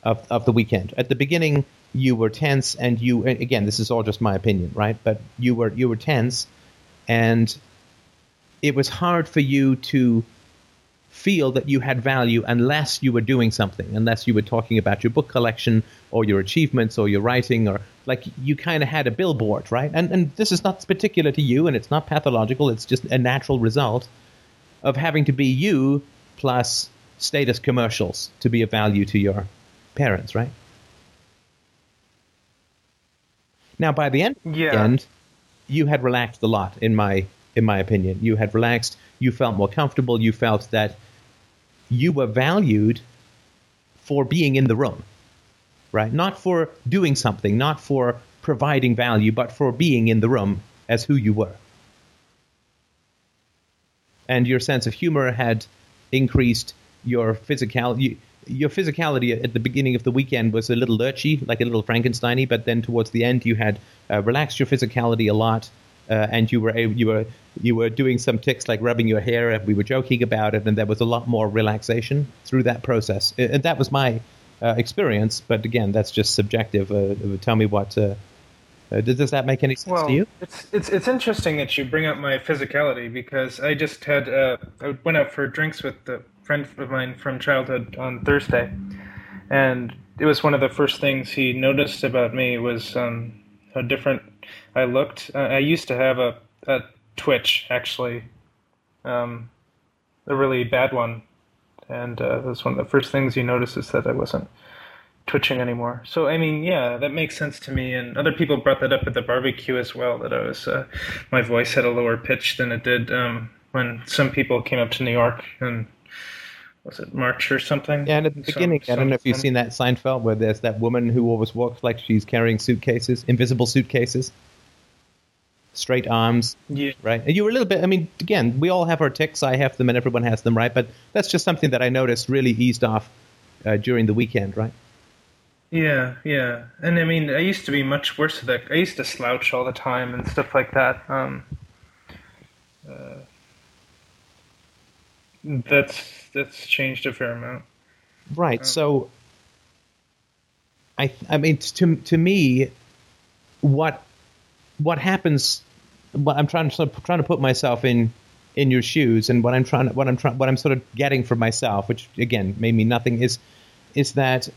[SPEAKER 1] of of the weekend. At the beginning you were tense and you again this is all just my opinion, right? But you were you were tense and it was hard for you to feel that you had value unless you were doing something, unless you were talking about your book collection or your achievements or your writing or like you kind of had a billboard, right? And and this is not particular to you and it's not pathological, it's just a natural result of having to be you plus status commercials to be of value to your parents, right? Now by the end,
[SPEAKER 3] Yeah.
[SPEAKER 1] end you had relaxed a lot in my in my opinion. You had relaxed, you felt more comfortable, you felt that you were valued for being in the room, right? Not for doing something, not for providing value, but for being in the room as who you were. And your sense of humor had increased your physicality. Your physicality at the beginning of the weekend was a little lurchy, like a little Frankensteiny, but then towards the end you had uh, relaxed your physicality a lot, uh, and you were able, you were you were doing some ticks like rubbing your hair, and we were joking about it, and there was a lot more relaxation through that process. Uh, And that was my uh, experience, but again, that's just subjective. Uh, tell me what. Uh, uh, does, that make any sense
[SPEAKER 3] Well,
[SPEAKER 1] to you?
[SPEAKER 3] it's it's it's interesting that you bring up my physicality because I just had uh, I went out for drinks with a friend of mine from childhood on Thursday, and it was one of the first things he noticed about me was um, how different I looked. Uh, I used to have a, a twitch actually, um, a really bad one, and uh, that was one of the first things he noticed is that I wasn't twitching anymore. So I mean, yeah, that makes sense to me. And other people brought that up at the barbecue as well. That I was, uh, my voice had a lower pitch than it did um, when some people came up to New York and was it March or something?
[SPEAKER 1] Yeah, and at the
[SPEAKER 3] Some-
[SPEAKER 1] beginning, I don't know if you've seen that Seinfeld where there's that woman who always walks like she's carrying suitcases, invisible suitcases, straight arms,
[SPEAKER 3] Yeah,
[SPEAKER 1] right? And you were a little bit. I mean, again, we all have our ticks. I have them, and everyone has them, right? But that's just something that I noticed really eased off uh, during the weekend, right?
[SPEAKER 3] yeah, yeah. And I mean, I used to be much worse at that. I used to slouch all the time and stuff like that. Um, uh, that's that's changed a fair amount.
[SPEAKER 1] Right. So, I I mean to to me, what what happens? What I'm trying to trying to put myself in in your shoes, and what I'm trying what I'm trying what I'm sort of getting for myself, which again may mean nothing, is is that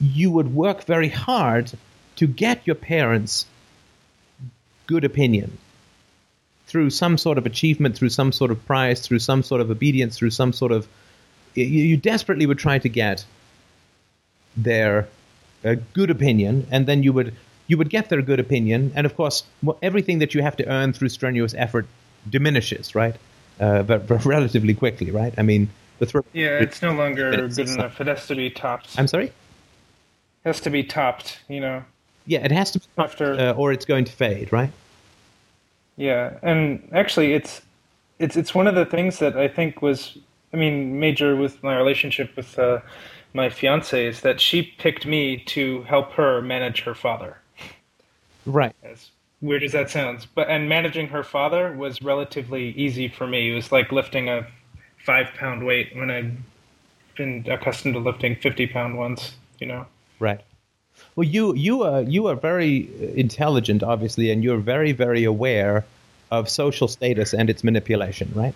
[SPEAKER 1] you would work very hard to get your parents good opinion through some sort of achievement, through some sort of prize, through some sort of obedience, through some sort of you, you desperately would try to get their uh, good opinion, and then you would you would get their good opinion, and of course, everything that you have to earn through strenuous effort diminishes, right? Uh, but, but relatively quickly, right? I mean, the
[SPEAKER 3] Yeah, it's no longer good enough. It has to be topped.
[SPEAKER 1] I'm sorry.
[SPEAKER 3] It has to be topped. You know.
[SPEAKER 1] Yeah, it has to, be
[SPEAKER 3] After-
[SPEAKER 1] uh, or it's going to fade, right?
[SPEAKER 3] Yeah, and actually, it's it's it's one of the things that I think was, I mean, major with my relationship with uh, my fiance is that she picked me to help her manage her father.
[SPEAKER 1] Right.
[SPEAKER 3] As weird as that sounds, but and managing her father was relatively easy for me. It was like lifting a five pound weight when I'd been accustomed to lifting fifty pound ones. You know.
[SPEAKER 1] Right. Well, you you are you are very intelligent, obviously, and you're very very aware of social status and its manipulation, right?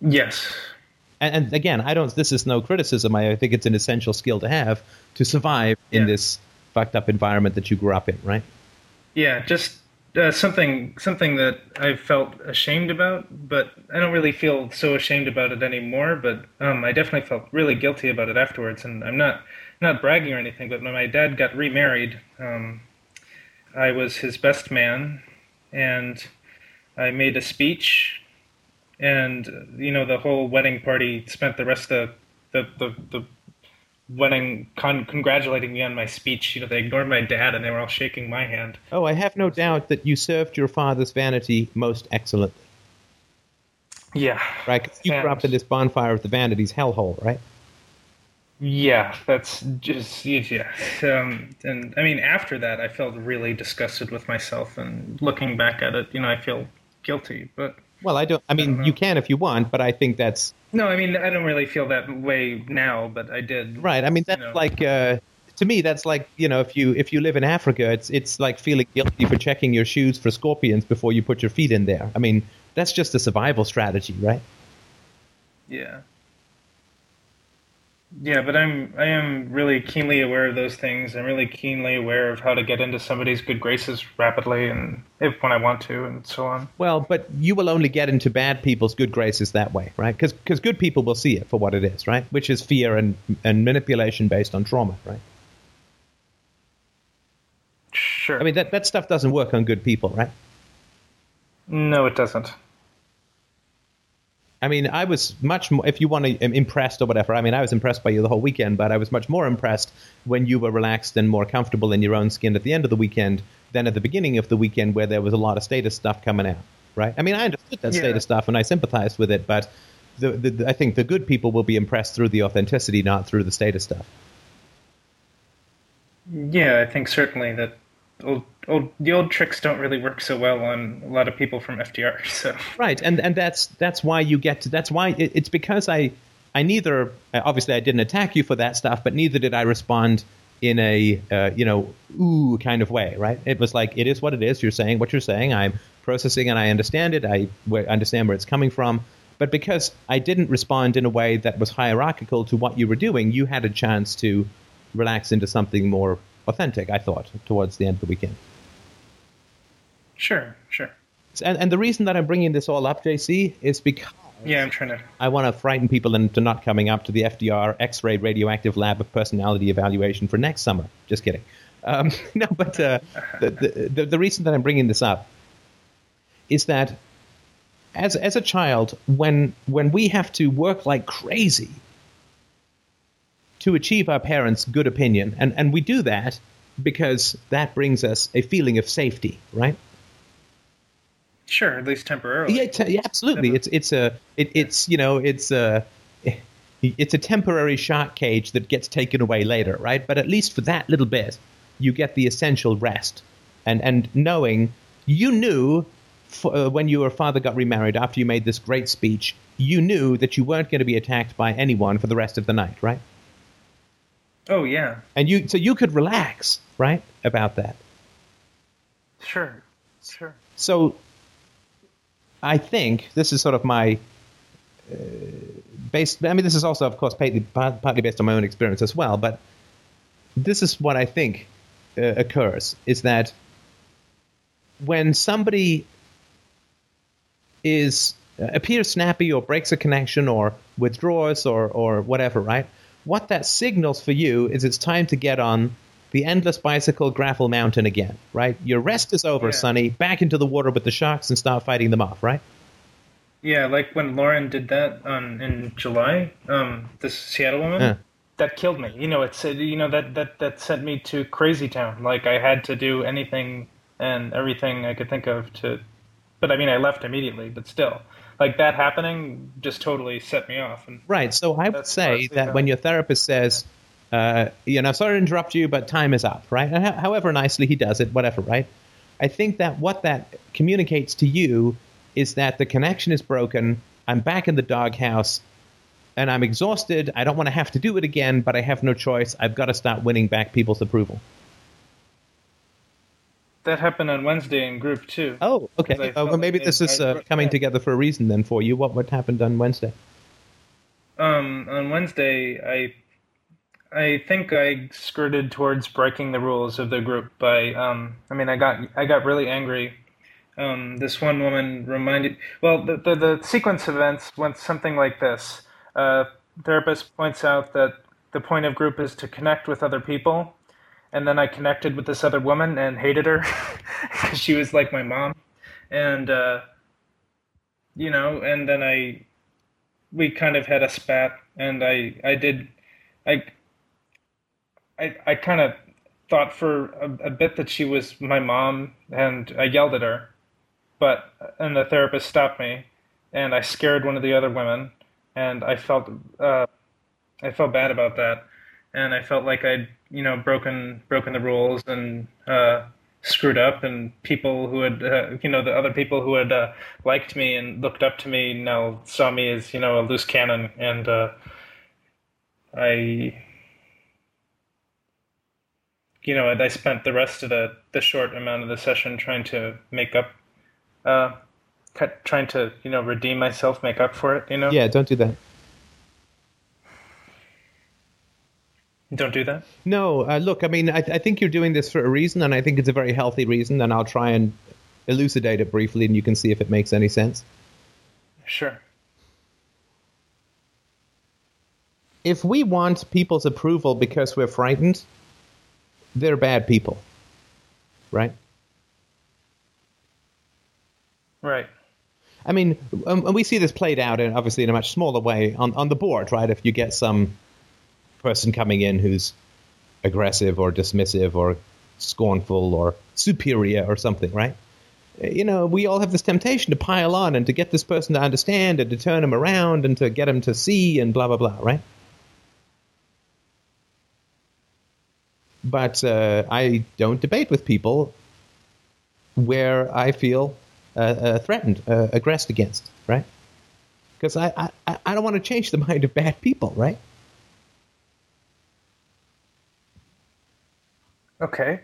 [SPEAKER 3] Yes.
[SPEAKER 1] And, and again, I don't. This is no criticism. I think it's an essential skill to have to survive in
[SPEAKER 3] Yeah.
[SPEAKER 1] this fucked up environment that you grew up in, right?
[SPEAKER 3] Yeah, just uh, something something that I felt ashamed about, but I don't really feel so ashamed about it anymore. But um, I definitely felt really guilty about it afterwards, and I'm not not bragging or anything. But when my dad got remarried, um, I was his best man, and I made a speech, and you know the whole wedding party spent the rest of the the, the, the wedding con- congratulating me on my speech. You know, they ignored my dad and they were all shaking my hand.
[SPEAKER 1] Oh, I have no doubt that you served your father's vanity most excellently.
[SPEAKER 3] Yeah.
[SPEAKER 1] right. you grew up in this bonfire of the vanities hellhole, right?
[SPEAKER 3] Yeah, that's just yeah. Um, and I mean, after that, I felt really disgusted with myself, and looking back at it, you know, I feel guilty. But
[SPEAKER 1] Well, I don't. I mean, you can if you want, but I think that's
[SPEAKER 3] no, I mean, I don't really feel that way now, but I did.
[SPEAKER 1] right. I mean, that's
[SPEAKER 3] know.
[SPEAKER 1] like uh, to me, that's like you know, if you if you live in Africa, it's it's like feeling guilty for checking your shoes for scorpions before you put your feet in there. I mean, that's just a survival strategy, right?
[SPEAKER 3] Yeah. Yeah, but I'm I am really keenly aware of those things. I'm really keenly aware of how to get into somebody's good graces rapidly and if when I want to and so on.
[SPEAKER 1] Well, but you will only get into bad people's good graces that way, right? Because cuz good people will see it for what it is, right? Which is fear and and manipulation based on trauma, right?
[SPEAKER 3] Sure.
[SPEAKER 1] I mean, that that stuff doesn't work on good people, right?
[SPEAKER 3] no, it doesn't.
[SPEAKER 1] I mean, I was much more, if you want to, um, impressed or whatever. I mean, I was impressed by you the whole weekend, but I was much more impressed when you were relaxed and more comfortable in your own skin at the end of the weekend than at the beginning of the weekend where there was a lot of status stuff coming out, right? I mean, I understood that
[SPEAKER 3] Yeah.
[SPEAKER 1] status stuff and I sympathized with it, but the, the, I think the good people will be impressed through the authenticity, not through the status stuff.
[SPEAKER 3] Yeah, I think certainly that old old the old tricks don't really work so well on a lot of people from FDR. So
[SPEAKER 1] Right, and and that's that's why you get to. That's why it, it's because I I neither obviously I didn't attack you for that stuff, but neither did I respond in a uh, you know ooh kind of way. Right? It was like it is what it is. You're saying what you're saying. I'm processing and I understand it. I understand where it's coming from. But because I didn't respond in a way that was hierarchical to what you were doing, you had a chance to relax into something more authentic. I thought towards the end of the weekend.
[SPEAKER 3] sure, sure.
[SPEAKER 1] And, and the reason that I'm bringing this all up, JC, is because
[SPEAKER 3] Yeah, I'm trying to.
[SPEAKER 1] I want to frighten people into not coming up to the FDR X-ray radioactive lab of personality evaluation for next summer. Just kidding. Um, no, but uh, the, the, the the reason that I'm bringing this up is that as as a child, when when we have to work like crazy to achieve our parents' good opinion, and and we do that because that brings us a feeling of safety, right?
[SPEAKER 3] Sure, at least temporarily.
[SPEAKER 1] Yeah, te- yeah, absolutely. It's it's a it, it's you know it's a it's a temporary shark cage that gets taken away later, right? But at least for that little bit, you get the essential rest, and and knowing you knew f- uh, when your father got remarried after you made this great speech, you knew that you weren't going to be attacked by anyone for the rest of the night, right?
[SPEAKER 3] Oh yeah,
[SPEAKER 1] And you so you could relax, right, about that.
[SPEAKER 3] sure, sure.
[SPEAKER 1] So I think this is sort of my uh, based. I mean, this is also, of course, partly, partly based on my own experience as well. But this is what I think uh, occurs: is that when somebody is uh, appears snappy or breaks a connection or withdraws or or whatever, right? What that signals for you is it's time to get on the endless bicycle gravel mountain again, right? Your rest is over,
[SPEAKER 3] Yeah.
[SPEAKER 1] Sonny. Back into the water with the sharks and start fighting them off, right?
[SPEAKER 3] Yeah, like when Lauren did that on in July, um, this Seattle woman,
[SPEAKER 1] Yeah.
[SPEAKER 3] that killed me. You know, it said, you know, that that that sent me to crazy town. Like I had to do anything and everything I could think of to, but I mean, I left immediately. But still, like that happening just totally set me off. And
[SPEAKER 1] Right. So I would say that when your therapist says, uh, you know, sorry to interrupt you, but time is up, right? And however nicely he does it, whatever, right? I think that what that communicates to you is that the connection is broken. I'm back in the doghouse and I'm exhausted. I don't want to have to do it again, but I have no choice. I've got to start winning back people's approval.
[SPEAKER 3] That happened on Wednesday in group too.
[SPEAKER 1] Oh, okay. Oh, well, maybe
[SPEAKER 3] like
[SPEAKER 1] this
[SPEAKER 3] I-
[SPEAKER 1] is
[SPEAKER 3] I-
[SPEAKER 1] uh, coming together for a reason then for you. What what happened on Wednesday?
[SPEAKER 3] Um, on Wednesday, I I think I skirted towards breaking the rules of the group by um, I mean I got I got really angry. Um, this one woman reminded well the, the, the sequence of events went something like this. Uh, therapist points out that the point of group is to connect with other people, and then I connected with this other woman and hated her because she was like my mom, and uh, you know, and then I we kind of had a spat, and I I did I I, I kind of thought for a, a, bit that she was my mom, and I yelled at her, but and the therapist stopped me, and I scared one of the other women, and I felt uh, I felt bad about that, and I felt like I'd you know broken broken the rules and uh, screwed up, and people who had uh, you know the other people who had uh, liked me and looked up to me now saw me as you know a loose cannon, and uh, I you know, I spent the rest of the, the short amount of the session trying to make up, uh, trying to, you know, redeem myself, make up for it, you know?
[SPEAKER 1] Yeah, don't do that.
[SPEAKER 3] Don't do that?
[SPEAKER 1] No, uh, look, I mean, I, I think you're doing this for a reason, and I think it's a very healthy reason, and I'll try and elucidate it briefly, and you can see if it makes any sense.
[SPEAKER 3] Sure.
[SPEAKER 1] If we want people's approval because we're frightened, they're bad people, right?
[SPEAKER 3] Right.
[SPEAKER 1] I mean, um, we see this played out, in, obviously, in a much smaller way on, on the board, right? If you get some person coming in who's aggressive or dismissive or scornful or superior or something, right? You know, we all have this temptation to pile on and to get this person to understand and to turn him around and to get him to see and blah, blah, blah, right? but uh, I don't debate with people where I feel uh, uh, threatened, uh, aggressed against, right? Because I, I, I don't want to change the mind of bad people, right?
[SPEAKER 3] Okay.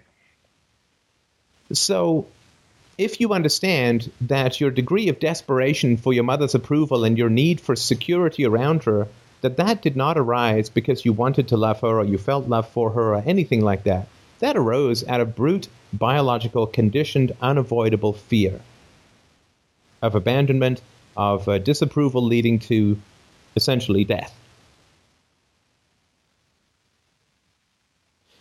[SPEAKER 1] So, if you understand that your degree of desperation for your mother's approval and your need for security around her that that did not arise because you wanted to love her or you felt love for her or anything like that. That arose out of brute, biological, conditioned, unavoidable fear of abandonment, of uh, disapproval leading to essentially death.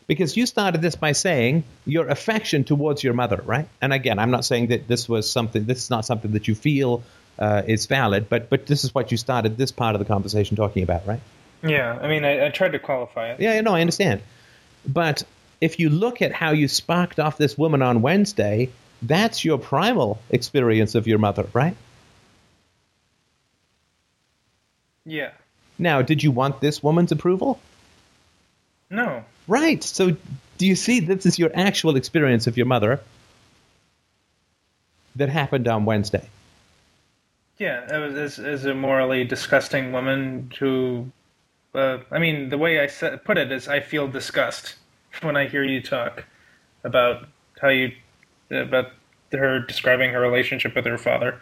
[SPEAKER 1] Because you started this by saying your affection towards your mother, right? And again, I'm not saying that this was something, this is not something that you feel uh, is valid. But but this is what you started this part of the conversation talking about, right?
[SPEAKER 3] Yeah, I mean, I, I tried to qualify it.
[SPEAKER 1] Yeah, no, I understand. But if you look at how you sparked off this woman on Wednesday, that's your primal experience of your mother, right?
[SPEAKER 3] Yeah.
[SPEAKER 1] Now, did you want this woman's approval?
[SPEAKER 3] No.
[SPEAKER 1] Right. So, do you see this is your actual experience of your mother that happened on Wednesday?
[SPEAKER 3] Yeah, as, as, a morally disgusting woman who, uh, I mean, the way I said, put it is I feel disgust when I hear you talk about how you, about her describing her relationship with her father.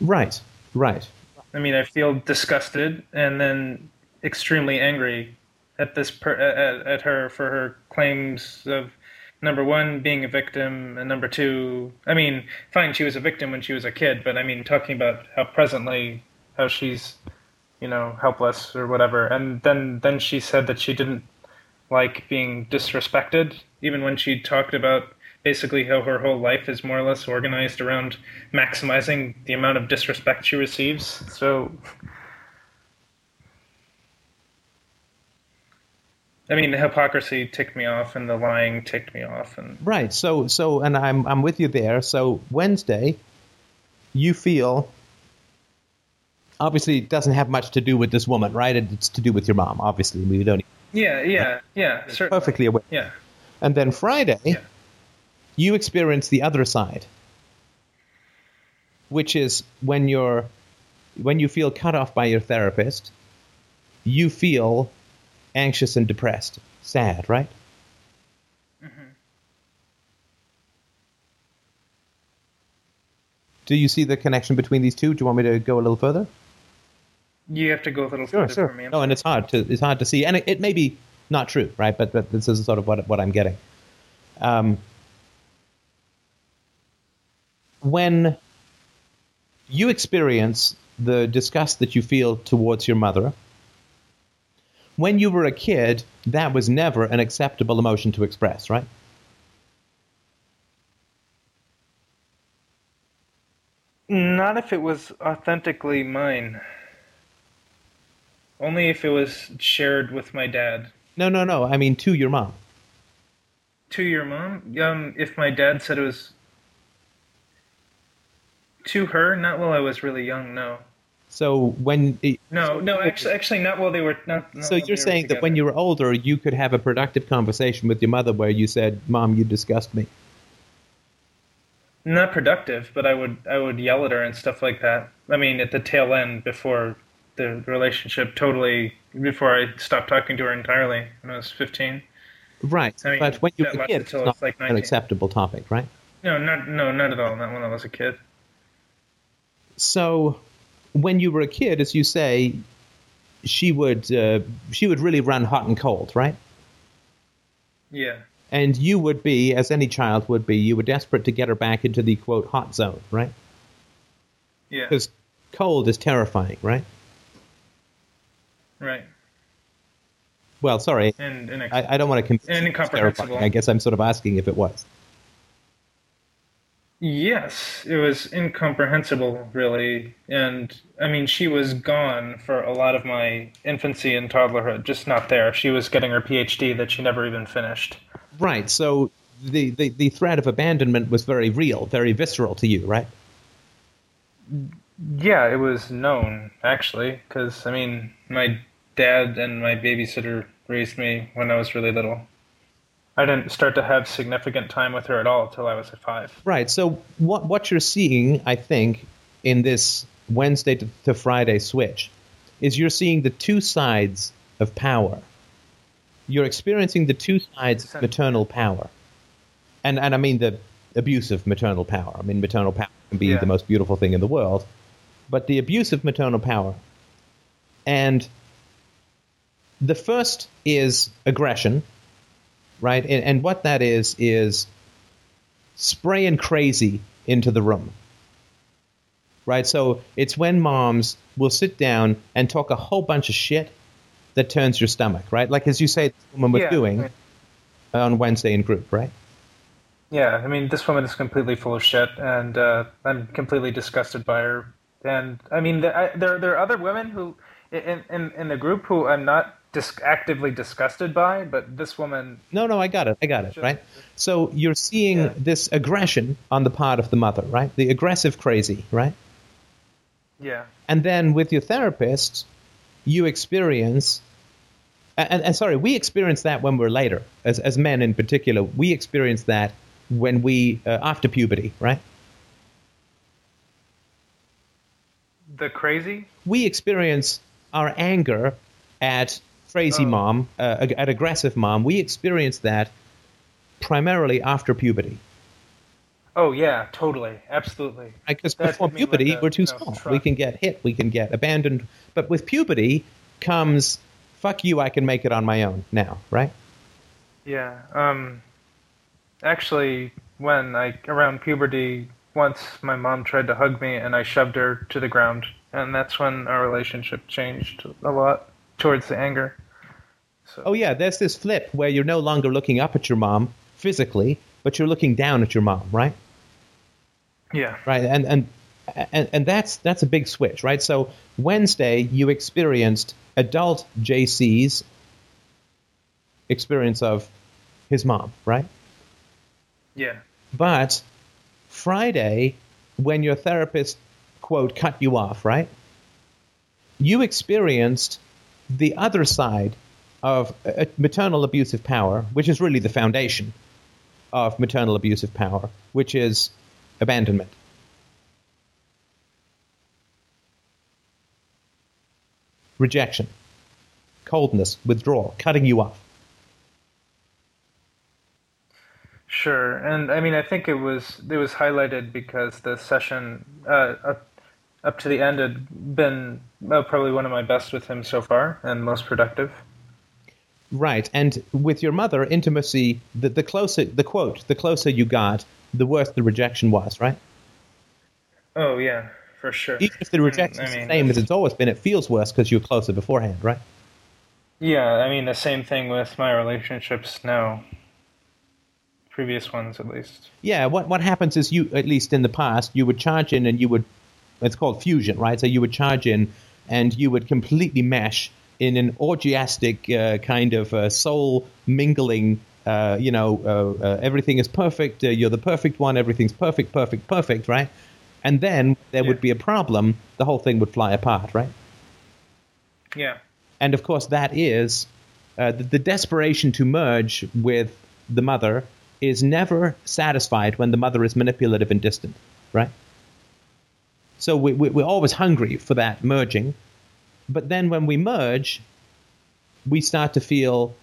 [SPEAKER 1] Right, right.
[SPEAKER 3] I mean, I feel disgusted and then extremely angry at this per, at, at her for her claims of number one being a victim and number two i mean fine she was a victim when she was a kid but i mean talking about how presently how she's you know helpless or whatever and then then she said that she didn't like being disrespected even when she talked about basically how her whole life is more or less organized around maximizing the amount of disrespect she receives. So I mean, the hypocrisy ticked me off, and the lying ticked me off, and
[SPEAKER 1] right. So, so, and I'm I'm with you there. So Wednesday, you feel obviously it doesn't have much to do with this woman, right? It's to do with your mom. Obviously, we don't.
[SPEAKER 3] Yeah, yeah, yeah. Certainly.
[SPEAKER 1] Perfectly aware.
[SPEAKER 3] Yeah.
[SPEAKER 1] And then Friday,
[SPEAKER 3] yeah.
[SPEAKER 1] you experience the other side, which is when you're when you feel cut off by your therapist, you feel anxious and depressed, sad, right? Mm-hmm. Do you see the connection between these two? Do you want me to go a little further?
[SPEAKER 3] You have to go a little
[SPEAKER 1] Sure,
[SPEAKER 3] further
[SPEAKER 1] sure.
[SPEAKER 3] for me. I'm
[SPEAKER 1] No, and it's hard to it's hard to see, and it, it may be not true, right? But but this is sort of what what I'm getting. Um, when you experience the disgust that you feel towards your mother, when you were a kid, that was never an acceptable emotion to express, right?
[SPEAKER 3] Not if it was authentically mine. Only if it was shared with my dad.
[SPEAKER 1] No, no, no. I mean, to your mom.
[SPEAKER 3] To your mom? Um, if my dad said it was to her, not while I was really young. No,
[SPEAKER 1] So when
[SPEAKER 3] no, no. Actually, actually, not while they were not. not
[SPEAKER 1] So you're saying that when you were older, you could have a productive conversation with your mother where you said, "Mom, you disgust me."
[SPEAKER 3] not productive, but I would I would yell at her and stuff like that. I mean, at the tail end before the relationship totally before I stopped talking to her entirely when I was 15.
[SPEAKER 1] Right.
[SPEAKER 3] I mean,
[SPEAKER 1] but when you were a kid, it's not
[SPEAKER 3] like,
[SPEAKER 1] an acceptable topic, right?
[SPEAKER 3] No, not no, not at all. Not when I was a kid.
[SPEAKER 1] So when you were a kid, as you say, she would uh, she would really run hot and cold, right?
[SPEAKER 3] Yeah.
[SPEAKER 1] And you would be, as any child would be, you were desperate to get her back into the quote hot zone, right?
[SPEAKER 3] Yeah.
[SPEAKER 1] Because cold is terrifying, right?
[SPEAKER 3] Right.
[SPEAKER 1] Well, sorry,
[SPEAKER 3] And, and
[SPEAKER 1] I, I don't want to
[SPEAKER 3] And incomprehensible.
[SPEAKER 1] I guess I'm sort of asking if it was.
[SPEAKER 3] Yes, it was incomprehensible, really. And I mean, she was gone for a lot of my infancy and toddlerhood, just not there. She was getting her PhD that she never even finished.
[SPEAKER 1] Right. So the, the, the threat of abandonment was very real, very visceral to you, right?
[SPEAKER 3] Yeah, it was known, actually, because, I mean, my dad and my babysitter raised me when I was really little. I didn't start to have significant time with her at all until I was at five.
[SPEAKER 1] Right. So what what you're seeing, I think, in this Wednesday to, to Friday switch, is you're seeing the two sides of power. You're experiencing the two sides of maternal power, and and I mean the abuse of maternal power. I mean maternal power can be
[SPEAKER 3] Yeah.
[SPEAKER 1] the most beautiful thing in the world, but the abuse of maternal power, and the first is aggression, right? And, and what that is is spraying crazy into the room. Right? So it's when moms will sit down and talk a whole bunch of shit that turns your stomach, right? Like as you say, this woman was
[SPEAKER 3] Yeah.
[SPEAKER 1] doing on Wednesday in group, right?
[SPEAKER 3] Yeah, I mean, this woman is completely full of shit, and uh, I'm completely disgusted by her. And I mean, the, I, there there are other women who in in, in the group who I'm not dis- actively disgusted by, but this woman,
[SPEAKER 1] No, no, I got it. I got it,
[SPEAKER 3] Just-
[SPEAKER 1] right? So you're seeing
[SPEAKER 3] Yeah.
[SPEAKER 1] this aggression on the part of the mother, right? The aggressive crazy, right?
[SPEAKER 3] yeah,
[SPEAKER 1] And then with your therapist, you experience, and, and sorry, we experience that when we're later, as, as men in particular. We experience that when we, uh, after puberty, right?
[SPEAKER 3] the crazy.
[SPEAKER 1] We experience our anger at crazy
[SPEAKER 3] Oh.
[SPEAKER 1] mom, uh, at aggressive mom. We experience that primarily after puberty.
[SPEAKER 3] Oh yeah, totally, absolutely.
[SPEAKER 1] Because
[SPEAKER 3] That
[SPEAKER 1] before
[SPEAKER 3] me like
[SPEAKER 1] puberty,
[SPEAKER 3] a,
[SPEAKER 1] we're too small.
[SPEAKER 3] truck.
[SPEAKER 1] We can get hit, we can get abandoned. But with puberty comes, fuck you, I can make it on my own now, right?
[SPEAKER 3] Yeah. Um, actually, when I around puberty, once my mom tried to hug me, and I shoved her to the ground, and that's when our relationship changed a lot towards the anger. So,
[SPEAKER 1] Oh yeah, there's this flip where you're no longer looking up at your mom physically, but you're looking down at your mom, right?
[SPEAKER 3] yeah,
[SPEAKER 1] Right, and and and, and that's that's a big switch, right? So Wednesday you experienced adult JC's experience of his mom, right?
[SPEAKER 3] yeah,
[SPEAKER 1] But Friday, when your therapist quote cut you off, right? You experienced the other side of uh, maternal abusive power, which is really the foundation of maternal abusive power, which is abandonment. Rejection, coldness, withdrawal, cutting you off.
[SPEAKER 3] sure. And I mean, I think it was it was highlighted because the session, uh, uh, up to the end had been well, probably one of my best with him so far and most productive.
[SPEAKER 1] Right, and with your mother, intimacy the, the closer the quote, the closer you got, the worse the rejection was, right?
[SPEAKER 3] Oh yeah, for sure.
[SPEAKER 1] Even if the hmm, rejection is the same as it's always been, it feels worse because you're closer beforehand, right?
[SPEAKER 3] Yeah, I mean the same thing with my relationships now. Previous ones, at least.
[SPEAKER 1] Yeah, what what happens is you, at least in the past, you would charge in and you would, it's called fusion, right? So you would charge in and you would completely mesh in an orgiastic uh, kind of uh, soul mingling. Uh, you know, uh, uh, everything is perfect. Uh, you're the perfect one. Everything's perfect, perfect, perfect, right? And then there
[SPEAKER 3] Yeah.
[SPEAKER 1] would be a problem. The whole thing would fly apart, right?
[SPEAKER 3] Yeah.
[SPEAKER 1] And of course, that is uh, the, the desperation to merge with the mother is never satisfied when the mother is manipulative and distant, right? So we, we, we're always hungry for that merging. But then when we merge, we start to feel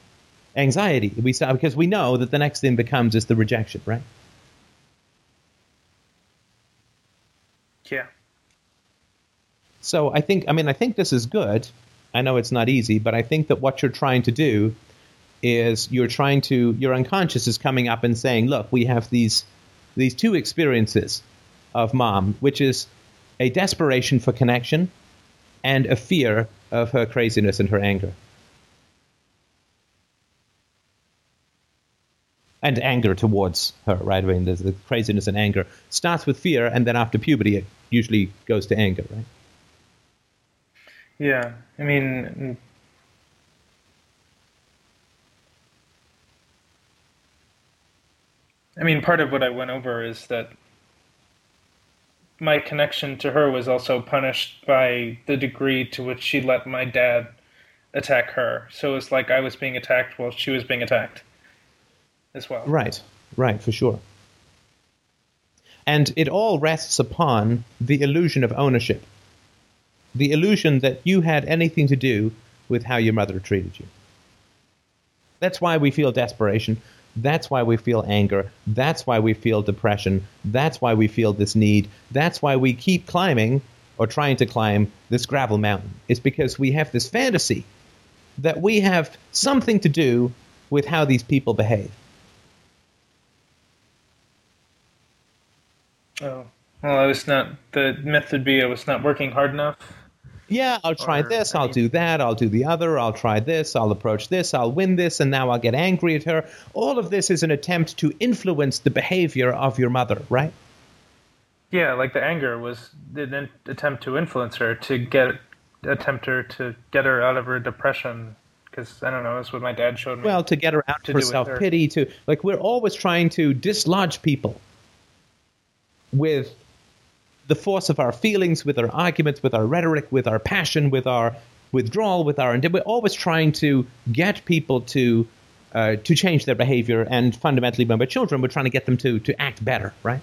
[SPEAKER 1] anxiety. We start because we know that the next thing becomes is the rejection, right?
[SPEAKER 3] Yeah.
[SPEAKER 1] So I think, I mean, I think this is good. I know it's not easy, but I think that what you're trying to do is you're trying to, your unconscious is coming up and saying, look, we have these, these two experiences of mom, which is a desperation for connection and a fear of her craziness and her anger. And anger towards her, right? I mean, there's the craziness and anger starts with fear, and then after puberty, it usually goes to anger, right?
[SPEAKER 3] Yeah. I mean, mm. I mean, part of what I went over is that my connection to her was also punished by the degree to which she let my dad attack her. So it's like I was being attacked while she was being attacked as well.
[SPEAKER 1] Right, right, for sure. And it all rests upon the illusion of ownership. The illusion that you had anything to do with how your mother treated you. That's why we feel desperation. That's why we feel anger. That's why we feel depression. That's why we feel this need. That's why we keep climbing or trying to climb this gravel mountain. It's because we have this fantasy that we have something to do with how these people behave.
[SPEAKER 3] Oh. Well, I was not. The myth would be I was not working hard enough.
[SPEAKER 1] Yeah, I'll try
[SPEAKER 3] Or,
[SPEAKER 1] this,
[SPEAKER 3] I
[SPEAKER 1] I'll
[SPEAKER 3] mean-
[SPEAKER 1] do that, I'll do the other, I'll try this, I'll approach this, I'll win this, and now I'll get angry at her. All of this is an attempt to influence the behavior of your mother, right?
[SPEAKER 3] Yeah, like the anger was an attempt to influence her to get attempt her to get her out of her depression. Because I don't know, that's what my dad showed me.
[SPEAKER 1] Well, to get her out
[SPEAKER 3] To
[SPEAKER 1] for
[SPEAKER 3] her.
[SPEAKER 1] self pity, to like we're always trying to dislodge people with the force of our feelings, with our arguments, with our rhetoric, with our passion, with our withdrawal, with our and we're always trying to get people to uh, to change their behavior. And fundamentally, when we're children, we're trying to get them to to act better, right?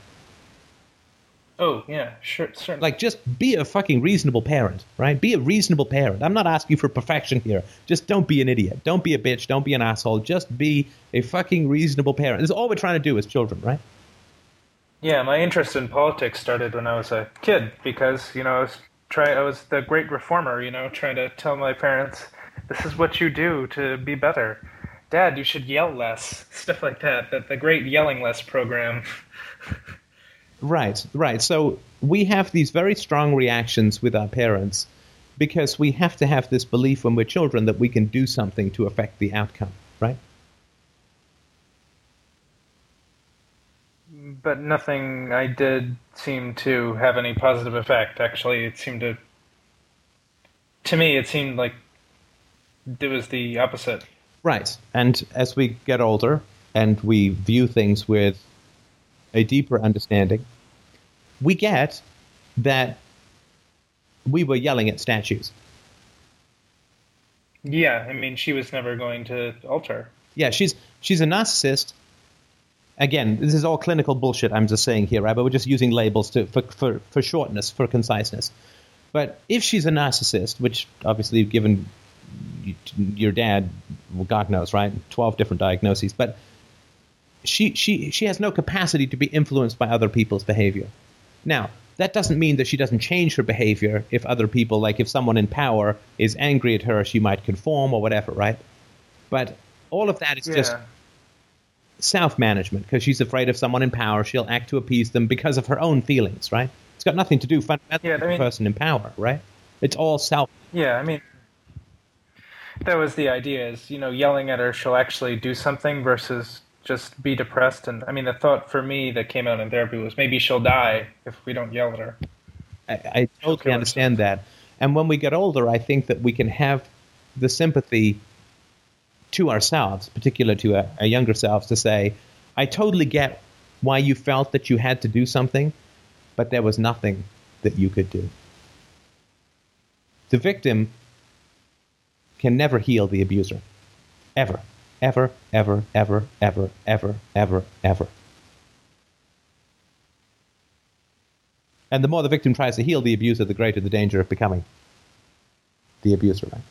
[SPEAKER 3] oh yeah, sure, certainly.
[SPEAKER 1] Like, just be a fucking reasonable parent, right? Be a reasonable parent. I'm not asking for perfection here. Just don't be an idiot. Don't be a bitch. Don't be an asshole. Just be a fucking reasonable parent. This is all we're trying to do as children, right?
[SPEAKER 3] Yeah, my interest in politics started when I was a kid because you know I was try I was the great reformer. You know, trying to tell my parents this is what you do to be better. Dad, you should yell less. Stuff like that. That the great yelling less program.
[SPEAKER 1] Right, right. So we have these very strong reactions with our parents because we have to have this belief when we're children that we can do something to affect the outcome, right?
[SPEAKER 3] But nothing I did seemed to have any positive effect. Actually, it seemed to. To me, it seemed like it was the opposite.
[SPEAKER 1] Right. And as we get older and we view things with a deeper understanding, we get that we were yelling at statues.
[SPEAKER 3] Yeah, I mean, she was never going to alter.
[SPEAKER 1] Yeah, she's she's a narcissist. Again, this is all clinical bullshit I'm just saying here, right? But we're just using labels to for, for, for shortness, for conciseness. But if she's a narcissist, which obviously given your dad, well, God knows, right? Twelve different diagnoses, but she she she has no capacity to be influenced by other people's behavior. Now, that doesn't mean that she doesn't change her behavior if other people, like if someone in power is angry at her, she might conform or whatever, right? But all of that is
[SPEAKER 3] Yeah.
[SPEAKER 1] just self management because she's afraid of someone in power. She'll act to appease them because of her own feelings, right? It's got nothing to do fundamentally
[SPEAKER 3] Yeah, I
[SPEAKER 1] with the person in power, right? It's all self.
[SPEAKER 3] Yeah, I mean, that was the idea. Is you know, yelling at her, she'll actually do something versus just be depressed. And I mean, the thought for me that came out in therapy was maybe she'll die if we don't yell at her.
[SPEAKER 1] I, I totally understand that. And when we get older, I think that we can have the sympathy to ourselves, particularly to our, younger selves, to say, I totally get why you felt that you had to do something, but there was nothing that you could do. The victim can never heal the abuser. Ever. Ever, ever, ever, ever, ever, ever, ever. And the more the victim tries to heal the abuser, the greater the danger of becoming the abuser. Right?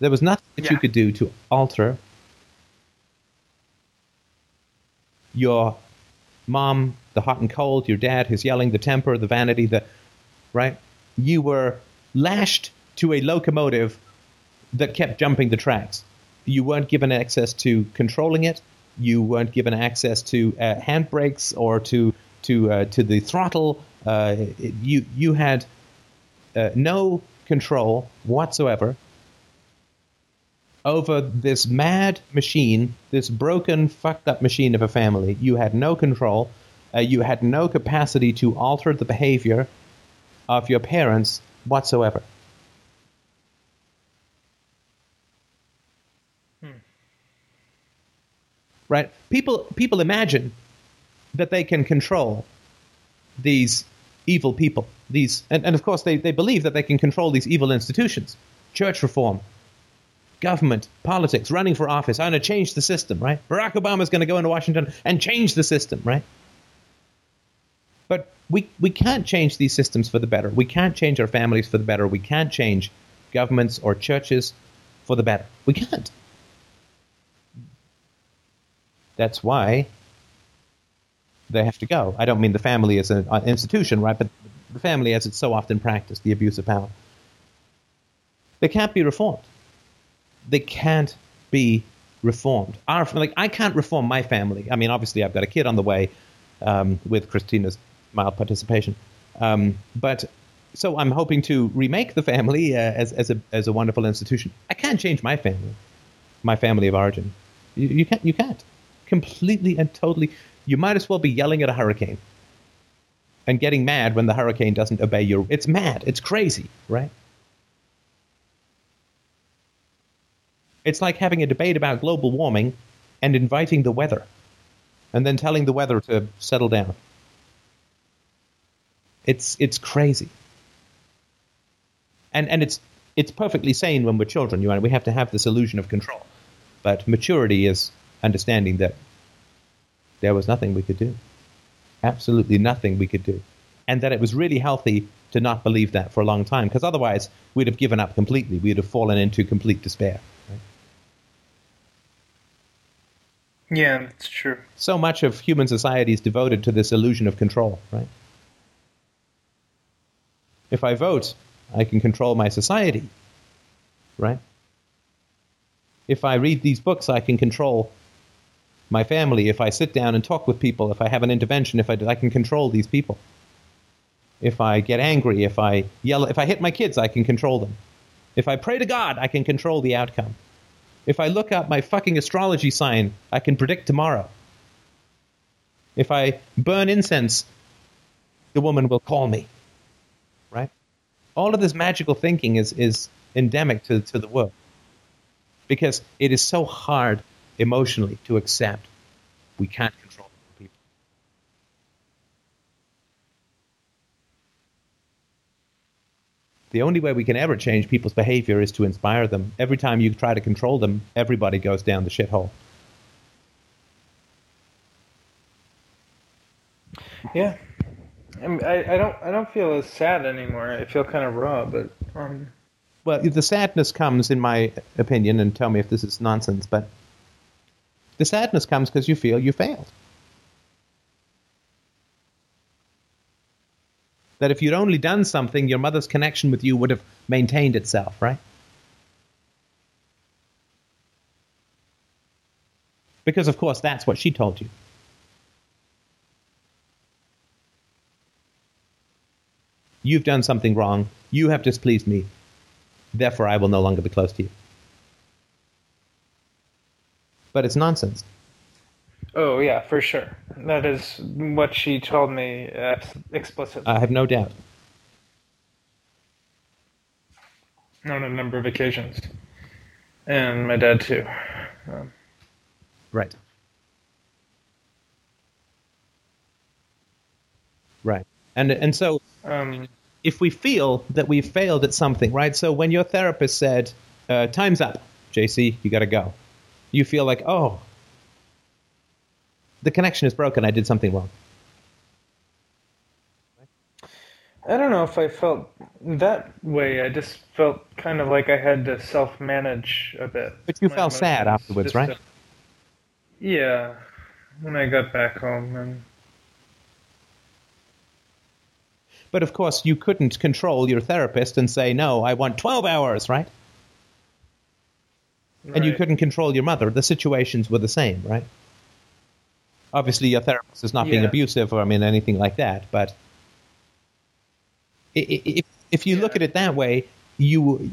[SPEAKER 1] There was nothing that you could do to alter your mom, the hot and cold, your dad, his yelling, the temper, the vanity, the right. You were lashed to a locomotive that kept jumping the tracks. You weren't given access to controlling it. You weren't given access to uh, handbrakes or to to uh, to the throttle. Uh, you you had uh, no control whatsoever over this mad machine, this broken, fucked up machine of a family. You had no control. Uh, you had no capacity to alter the behavior of your parents whatsoever. Right? People people imagine that they can control these evil people. These and, and of course they, they believe that they can control these evil institutions. Church reform, government, politics, running for office. I'm going to change the system, right? Barack Obama's going to go into Washington and change the system, right? But we, we can't change these systems for the better. We can't change our families for the better. We can't change governments or churches for the better. We can't. That's why they have to go. I don't mean the family as an uh, institution, right? But the family as it's so often practiced, the abuse of power. They can't be reformed they can't be reformed. Our, like I can't reform my family. I mean, obviously, I've got a kid on the way um, with Christina's mild participation, um, but so I'm hoping to remake the family uh, as as a as a wonderful institution. I can't change my family, my family of origin. You, you can't. You can't. Completely and totally. You might as well be yelling at a hurricane and getting mad when the hurricane doesn't obey your. It's mad. It's crazy, right? It's like having a debate about global warming and inviting the weather and then telling the weather to settle down. It's it's crazy. And and it's it's perfectly sane when we're children, you know, we have to have this illusion of control. But maturity is understanding that there was nothing we could do. Absolutely nothing we could do. And that it was really healthy to not believe that for a long time, because otherwise we'd have given up completely. We'd have fallen into complete despair. Right?
[SPEAKER 3] Yeah, it's true.
[SPEAKER 1] So much of human society is devoted to this illusion of control, right? If I vote, I can control my society, right? If I read these books, I can control my family. If I sit down and talk with people, if I have an intervention, if I, I can control these people. If I get angry, if I yell, if I hit my kids, I can control them. If I pray to God, I can control the outcome. If I look up my fucking astrology sign, I can predict tomorrow. If I burn incense, the woman will call me. Right? All of this magical thinking is, is endemic to, to the world because it is so hard emotionally to accept we can't control people. The only way we can ever change people's behavior is to inspire them. Every time you try to control them, everybody goes down the shithole.
[SPEAKER 3] Yeah. I, mean, I, I don't I don't feel as sad anymore. I feel kind of raw, but um,
[SPEAKER 1] Well, the sadness comes, in my opinion, and tell me if this is nonsense, but the sadness comes because you feel you failed. That if you'd only done something, your mother's connection with you would have maintained itself, right? Because, of course, that's what she told you. You've done something wrong. You have displeased me. Therefore, I will no longer be close to you. But it's nonsense.
[SPEAKER 3] Oh yeah, for sure. That is what she told me explicitly
[SPEAKER 1] I have no doubt.
[SPEAKER 3] on a number of occasions, and my dad too. Um,
[SPEAKER 1] Right. Right. And and so
[SPEAKER 3] um,
[SPEAKER 1] if we feel that we've failed at something, right? So when your therapist said, uh, "Time's up, JC, you got to go," you feel like, "Oh, the connection is broken. I did something wrong."
[SPEAKER 3] I don't know if I felt that way. I just felt kind of like I had to self-manage a bit.
[SPEAKER 1] But you
[SPEAKER 3] my
[SPEAKER 1] felt sad afterwards, right?
[SPEAKER 3] to- yeah, when I got back home, and
[SPEAKER 1] But of course, you couldn't control your therapist and say, "No, I want 12 hours," right? And you couldn't control your mother. The situations were the same, right? Obviously, your therapist is not being abusive or I mean anything like that, but if if you look at it that way, you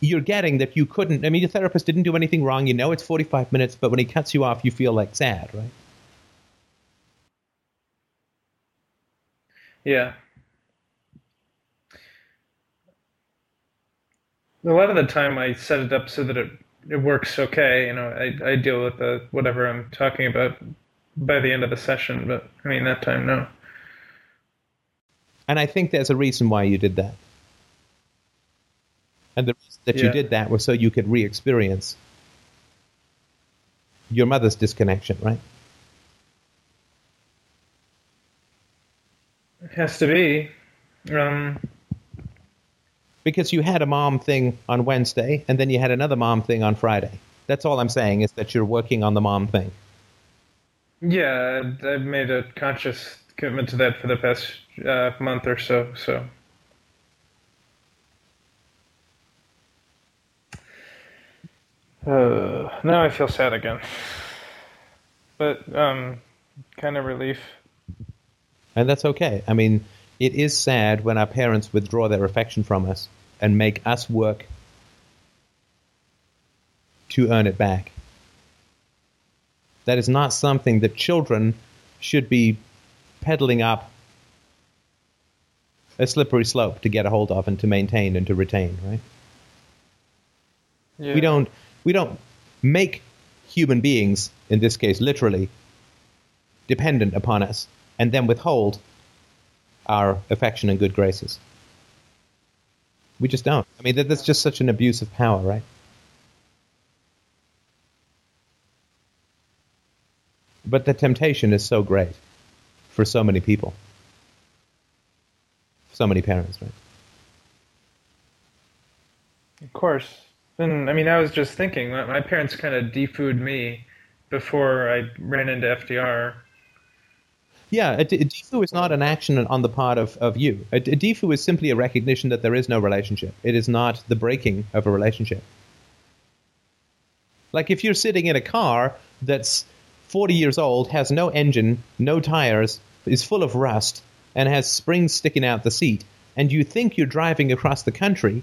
[SPEAKER 1] you're getting that you couldn't. I mean, your therapist didn't do anything wrong. You know, it's 45 minutes, but when he cuts you off, you feel like sad, right?
[SPEAKER 3] Yeah. A lot of the time, I set it up so that it it works okay. You know, I I deal with the whatever I'm talking about by the end of the session. But I mean, that time, no.
[SPEAKER 1] And I think there's a reason why you did that. And the reason that you did that was so you could re-experience your mother's disconnection, right?
[SPEAKER 3] It has to be. Um,
[SPEAKER 1] Because you had a mom thing on Wednesday, and then you had another mom thing on Friday. That's all I'm saying is that you're working on the mom thing.
[SPEAKER 3] Yeah, I've made a conscious commitment to that for the past uh, month or so. So. Uh, now I feel sad again. But um, kind of relief.
[SPEAKER 1] And that's okay. I mean, it is sad when our parents withdraw their affection from us and make us work to earn it back. That is not something that children should be peddling up a slippery slope to get a hold of and to maintain and to retain, right?
[SPEAKER 3] Yeah.
[SPEAKER 1] We don't we don't make human beings, in this case literally, dependent upon us and then withhold our affection and good graces. We just don't. I mean, that's just such an abuse of power, right? But the temptation is so great for so many people, so many parents, right?
[SPEAKER 3] Of course. And I mean, I was just thinking, my, parents kind of defooed me before I ran into FDR.
[SPEAKER 1] Yeah, a, d- a defoo is not an action on the part of, of you. A, d- a defoo is simply a recognition that there is no relationship. It is not the breaking of a relationship. Like if you're sitting in a car that's 40 years old, has no engine, no tires, is full of rust, and has springs sticking out the seat, and you think you're driving across the country,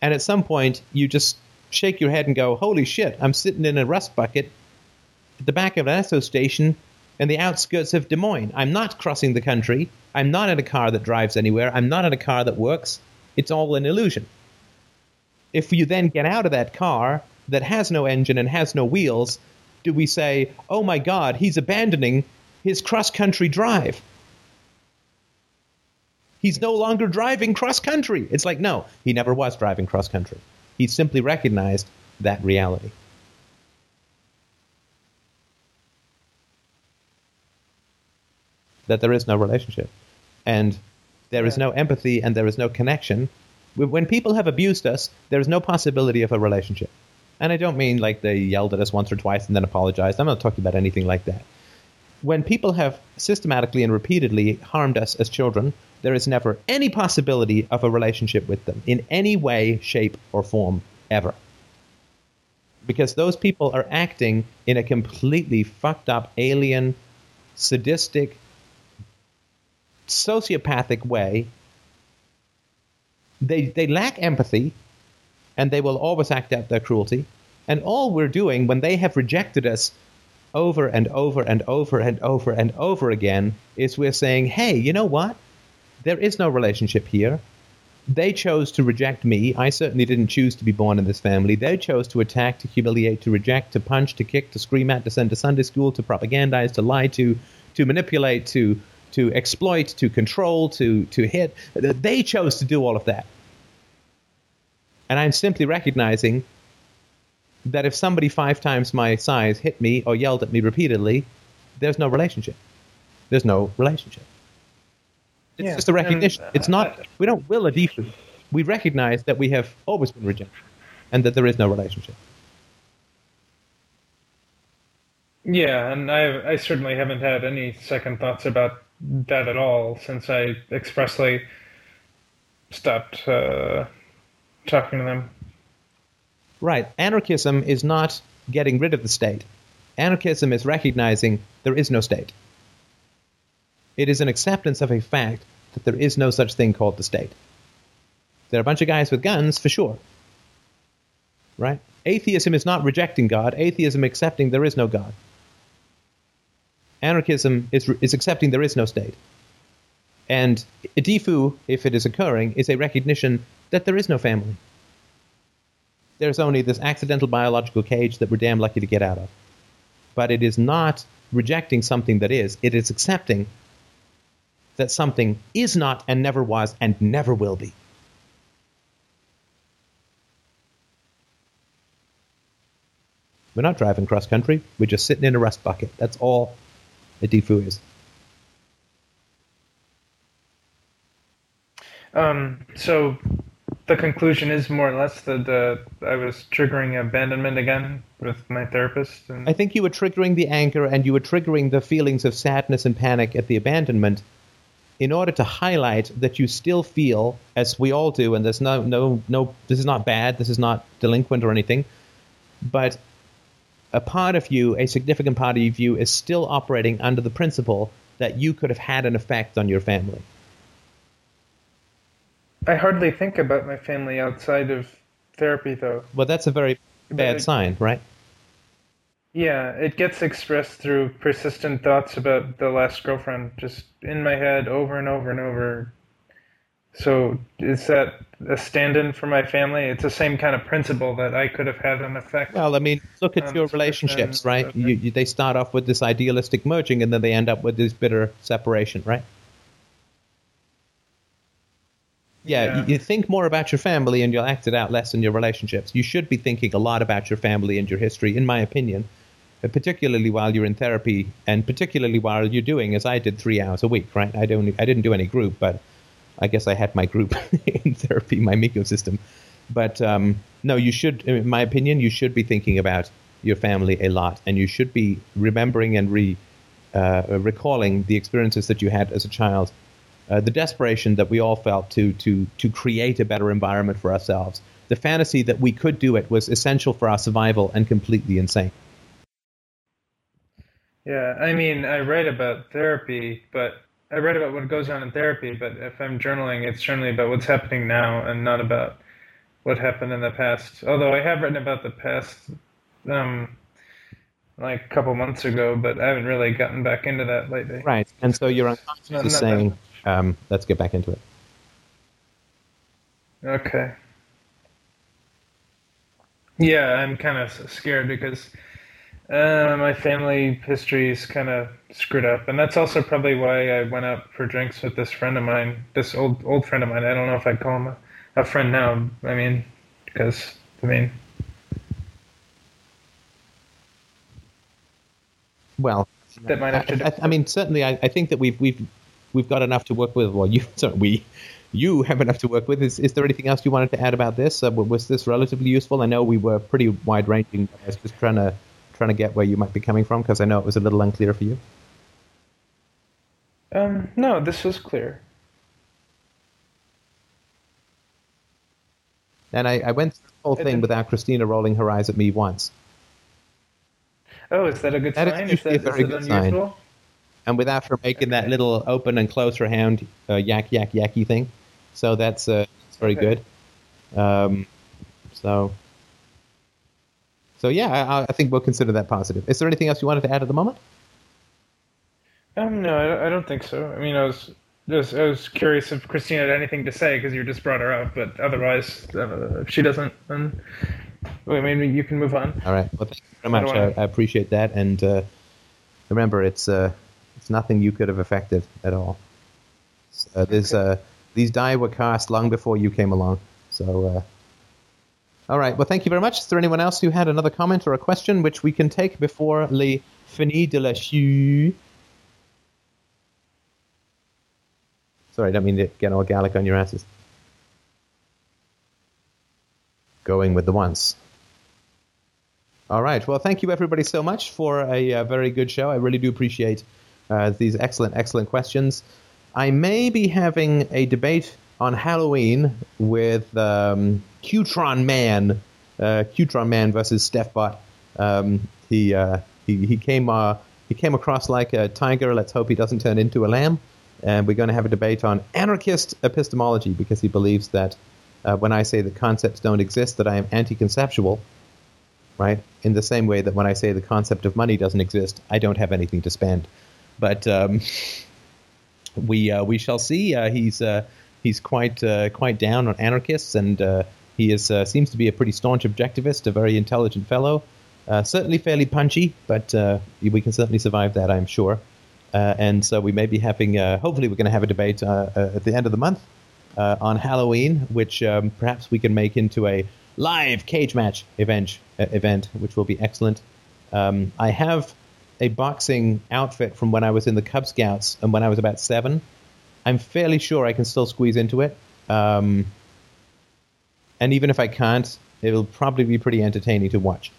[SPEAKER 1] and at some point you just shake your head and go, Holy shit, I'm sitting in a rust bucket at the back of an Esso station in the outskirts of Des Moines. I'm not crossing the country. I'm not in a car that drives anywhere. I'm not in a car that works. It's all an illusion. If you then get out of that car that has no engine and has no wheels, do we say, oh my God, he's abandoning his cross country drive? He's no longer driving cross country. It's like, no, he never was driving cross country. He simply recognized that reality. that there is no relationship and there is no empathy and there is no connection. When people have abused us, there is no possibility of a relationship. And I don't mean like they yelled at us once or twice and then apologized. I'm not talking about anything like that. when people have systematically and repeatedly harmed us as children, there is never any possibility of a relationship with them in any way, shape, or form ever. Because those people are acting in a completely fucked up, alien, sadistic, sociopathic way. They, they lack empathy and they will always act out their cruelty. And all we're doing when they have rejected us over and over and over and over and over again is we're saying, hey, you know what? There is no relationship here. They chose to reject me. I certainly didn't choose to be born in this family. They chose to attack, to humiliate, to reject, to punch, to kick, to scream at, to send to Sunday school, to propagandize, to lie to, to manipulate, to to exploit, to control, to to hit. They chose to do all of that. And I'm simply recognizing that if somebody five times my size hit me or yelled at me repeatedly, there's no relationship. There's no relationship. It's
[SPEAKER 3] Yeah,
[SPEAKER 1] just a recognition.
[SPEAKER 3] and, uh,
[SPEAKER 1] it's not. We don't will a default. We recognize that we have always been rejected, and that there is no relationship.
[SPEAKER 3] Yeah, and I I certainly haven't had any second thoughts about that at all since I expressly stopped uh, talking to them.
[SPEAKER 1] Right. Anarchism is not getting rid of the state. Anarchism is recognizing there is no state. It is an acceptance of a fact that there is no such thing called the state. There are a bunch of guys with guns, for sure. Right? Atheism is not rejecting God. Atheism accepting there is no God. Anarchism is, is accepting there is no state. And Idifu, if it is occurring, is a recognition that there is no family. There's only this accidental biological cage that we're damn lucky to get out of. But it is not rejecting something that is, it is accepting that something is not and never was and never will be. We're not driving cross country, we're just sitting in a rust bucket. That's all a defoo is.
[SPEAKER 3] Um, so the conclusion is more or less that uh, I was triggering abandonment again with my therapist. And
[SPEAKER 1] I think you were triggering the anger and you were triggering the feelings of sadness and panic at the abandonment in order to highlight that you still feel, as we all do, and there's no, no, no, this is not bad, this is not delinquent or anything, but a part of you, a significant part of you, is still operating under the principle that you could have had an effect on your family.
[SPEAKER 3] I hardly think about my family outside of therapy, though.
[SPEAKER 1] Well, that's a very bad
[SPEAKER 3] But-
[SPEAKER 1] sign, right?
[SPEAKER 3] Yeah, it gets expressed through persistent thoughts about the last girlfriend, just in my head over and over and over. So is that a stand-in for my family? It's the same kind of principle that I could have had an effect.
[SPEAKER 1] Well, I mean, look at your relationships, right? You, you, they start off with this idealistic merging, and then they end up with this bitter separation, right? Yeah,
[SPEAKER 3] Yeah.
[SPEAKER 1] You, you think more about your family, and you'll act it out less in your relationships. You should be thinking a lot about your family and your history, in my opinion, particularly while you're in therapy, and particularly while you're doing, as I did, three hours a week, right? I don't, I didn't do any group, but I guess I had my group in therapy, my Miko system. But um, no, you should, in my opinion, you should be thinking about your family a lot, and you should be remembering and re, uh, recalling the experiences that you had as a child, uh, the desperation that we all felt to to to create a better environment for ourselves. The fantasy that we could do it was essential for our survival and completely insane.
[SPEAKER 3] Yeah, I mean, I write about therapy, but I write about what goes on in therapy, but if I'm journaling, it's generally about what's happening now and not about what happened in the past. Although I have written about the past, um, like a couple months ago, but I haven't really gotten back into that lately.
[SPEAKER 1] Right, and so you're unconscious
[SPEAKER 3] Not-
[SPEAKER 1] is
[SPEAKER 3] not that
[SPEAKER 1] saying, um, "Let's get back into it."
[SPEAKER 3] Okay. Yeah, I'm kind of scared because uh, my family history is kind of screwed up, and that's also probably why I went out for drinks with this friend of mine, this old old friend of mine. I don't know if I'd call him a, a friend now. I mean, because I mean,
[SPEAKER 1] Well,
[SPEAKER 3] that might have to.
[SPEAKER 1] I, I, I mean, certainly, I, I think that we've we've we've got enough to work with. Well, you we you have enough to work with. Is is there anything else you wanted to add about this? Uh, was this relatively useful? I know we were pretty wide ranging. I was just trying to trying to get where you might be coming from because I know it was a little unclear for you.
[SPEAKER 3] Um, no, this was clear.
[SPEAKER 1] And I, I went through the whole thing without Christina rolling her eyes at me once.
[SPEAKER 3] Oh, is that a good
[SPEAKER 1] That is
[SPEAKER 3] sign? is
[SPEAKER 1] a
[SPEAKER 3] that,
[SPEAKER 1] very
[SPEAKER 3] is
[SPEAKER 1] good sign.
[SPEAKER 3] unusual?
[SPEAKER 1] And without her making that little open and close her hand uh, yak yak yacky thing. So that's, uh, very
[SPEAKER 3] Okay.
[SPEAKER 1] good. Um, so, so yeah, I, I think we'll consider that positive. Is there anything else you wanted to add at the moment?
[SPEAKER 3] Um, no, I, I don't think so. I mean, I was just I was curious if Christina had anything to say because you just brought her up, but otherwise, uh, if she doesn't, then well, maybe you can move on.
[SPEAKER 1] All right. Well, thank you very much. I, I appreciate that. And uh, remember, it's uh, it's nothing you could have affected at all. Uh, there's, uh, these die were cast long before you came along. So, uh, all right. Well, thank you very much. Is there anyone else who had another comment or a question which we can take before le fini de la chou? Sorry, I don't mean to get all Gallic on your asses. Going with the ones. All right. Well, thank you everybody so much for a, uh very good show. I really do appreciate uh, these excellent, excellent questions. I may be having a debate on Halloween with um, Qtron Man, uh, Qtron Man versus Stephbot. Um, he, uh, he he came uh, he came across like a tiger. Let's hope he doesn't turn into a lamb. And we're going to have a debate on anarchist epistemology because he believes that uh, when I say that concepts don't exist, that I am anti-conceptual right? In the same way that when I say the concept of money doesn't exist, I don't have anything to spend. But um, we uh, we shall see. Uh, he's uh, he's quite quite down on anarchists, and he is seems to be a pretty staunch objectivist, a very intelligent fellow. Certainly fairly punchy, but we can certainly survive that, I'm sure. And so we may be having, hopefully, we're going to have a debate at the end of the month on Halloween, which um, perhaps we can make into a live cage match event, event which will be excellent. Um, I have a boxing outfit from when I was in the Cub Scouts and when I was about seven. I'm fairly sure I can still squeeze into it. Um, and even if I can't, it'll probably be pretty entertaining to watch,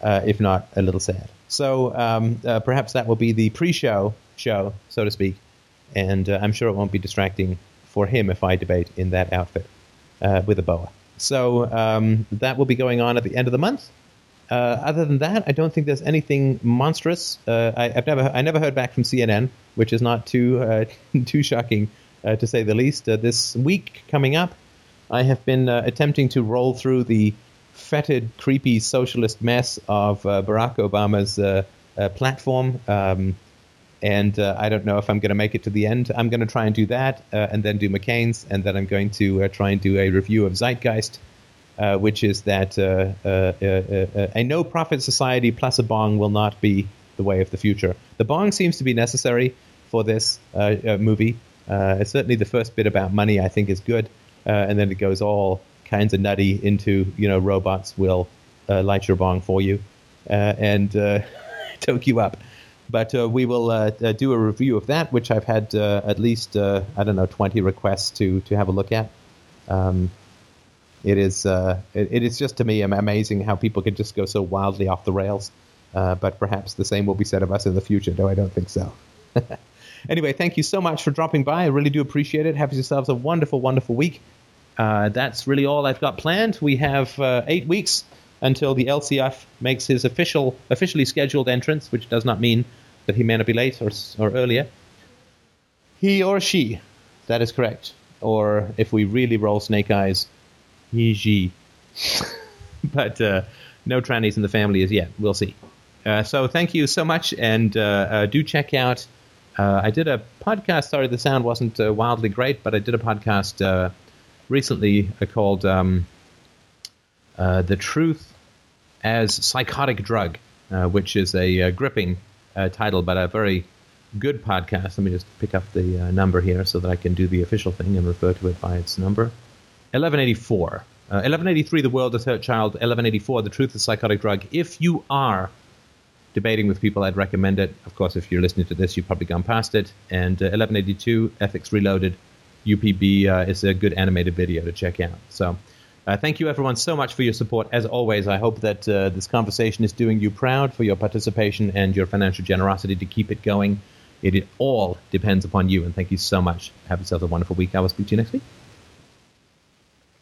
[SPEAKER 1] uh, if not a little sad. So um, uh, perhaps that will be the pre-show show, so to speak, and uh, I'm sure it won't be distracting for him if I debate in that outfit uh, with a boa. So um, that will be going on at the end of the month. Uh, other than that, I don't think there's anything monstrous. Uh, I, I've never, I never heard back from CNN, which is not too, uh, too shocking, to say the least. This week coming up, I have been attempting to roll through the fetid, creepy socialist mess of Barack Obama's platform. Um, and uh, I don't know if I'm going to make it to the end. I'm going to try and do that, uh, and then do McCain's, and then I'm going to uh, try and do a review of Zeitgeist, uh, which is that uh, uh, uh, a no-profit society plus a bong will not be the way of the future. The bong seems to be necessary for this movie. Certainly, the first bit about money I think is good, and then it goes all kinds of nutty into you know robots will light your bong for you and toke you up. But uh, we will uh, uh, do a review of that, which I've had at least I don't know 20 requests to to have a look at. Um, it is uh, it, it is just to me amazing how people can just go so wildly off the rails. Uh, but perhaps the same will be said of us in the future, though I don't think so. anyway, thank you so much for dropping by. I really do appreciate it. Have yourselves a wonderful, wonderful week. Uh, that's really all I've got planned. We have uh, eight weeks until the LCF makes his official, officially scheduled entrance, which does not mean that he may not be late or, or earlier. He or she, that is correct. Or if we really roll snake eyes, she. but uh, no trannies in the family as yet. We'll see. Uh, so thank you so much, and uh, uh, do check out. Uh, I did a podcast. Sorry, the sound wasn't uh, wildly great, but I did a podcast recently called um, "The Truth as Psychotic Drug," which is a gripping title, but a very good podcast. Let me just pick up the number here so that I can do the official thing and refer to it by its number. 1184. Uh, 1183, The World, The Third Child. 1184, The Truth is Psychotic Drug. If you are debating with people, I'd recommend it. Of course, if you're listening to this, you've probably gone past it. And uh, 1182, Ethics Reloaded. UPB uh, is a good animated video to check out. So uh, thank you, everyone, so much for your support. As always, I hope that uh, this conversation is doing you proud for your participation and your financial generosity to keep it going. It all depends upon you. And thank you so much. Have yourself a wonderful week. I will speak to you next week.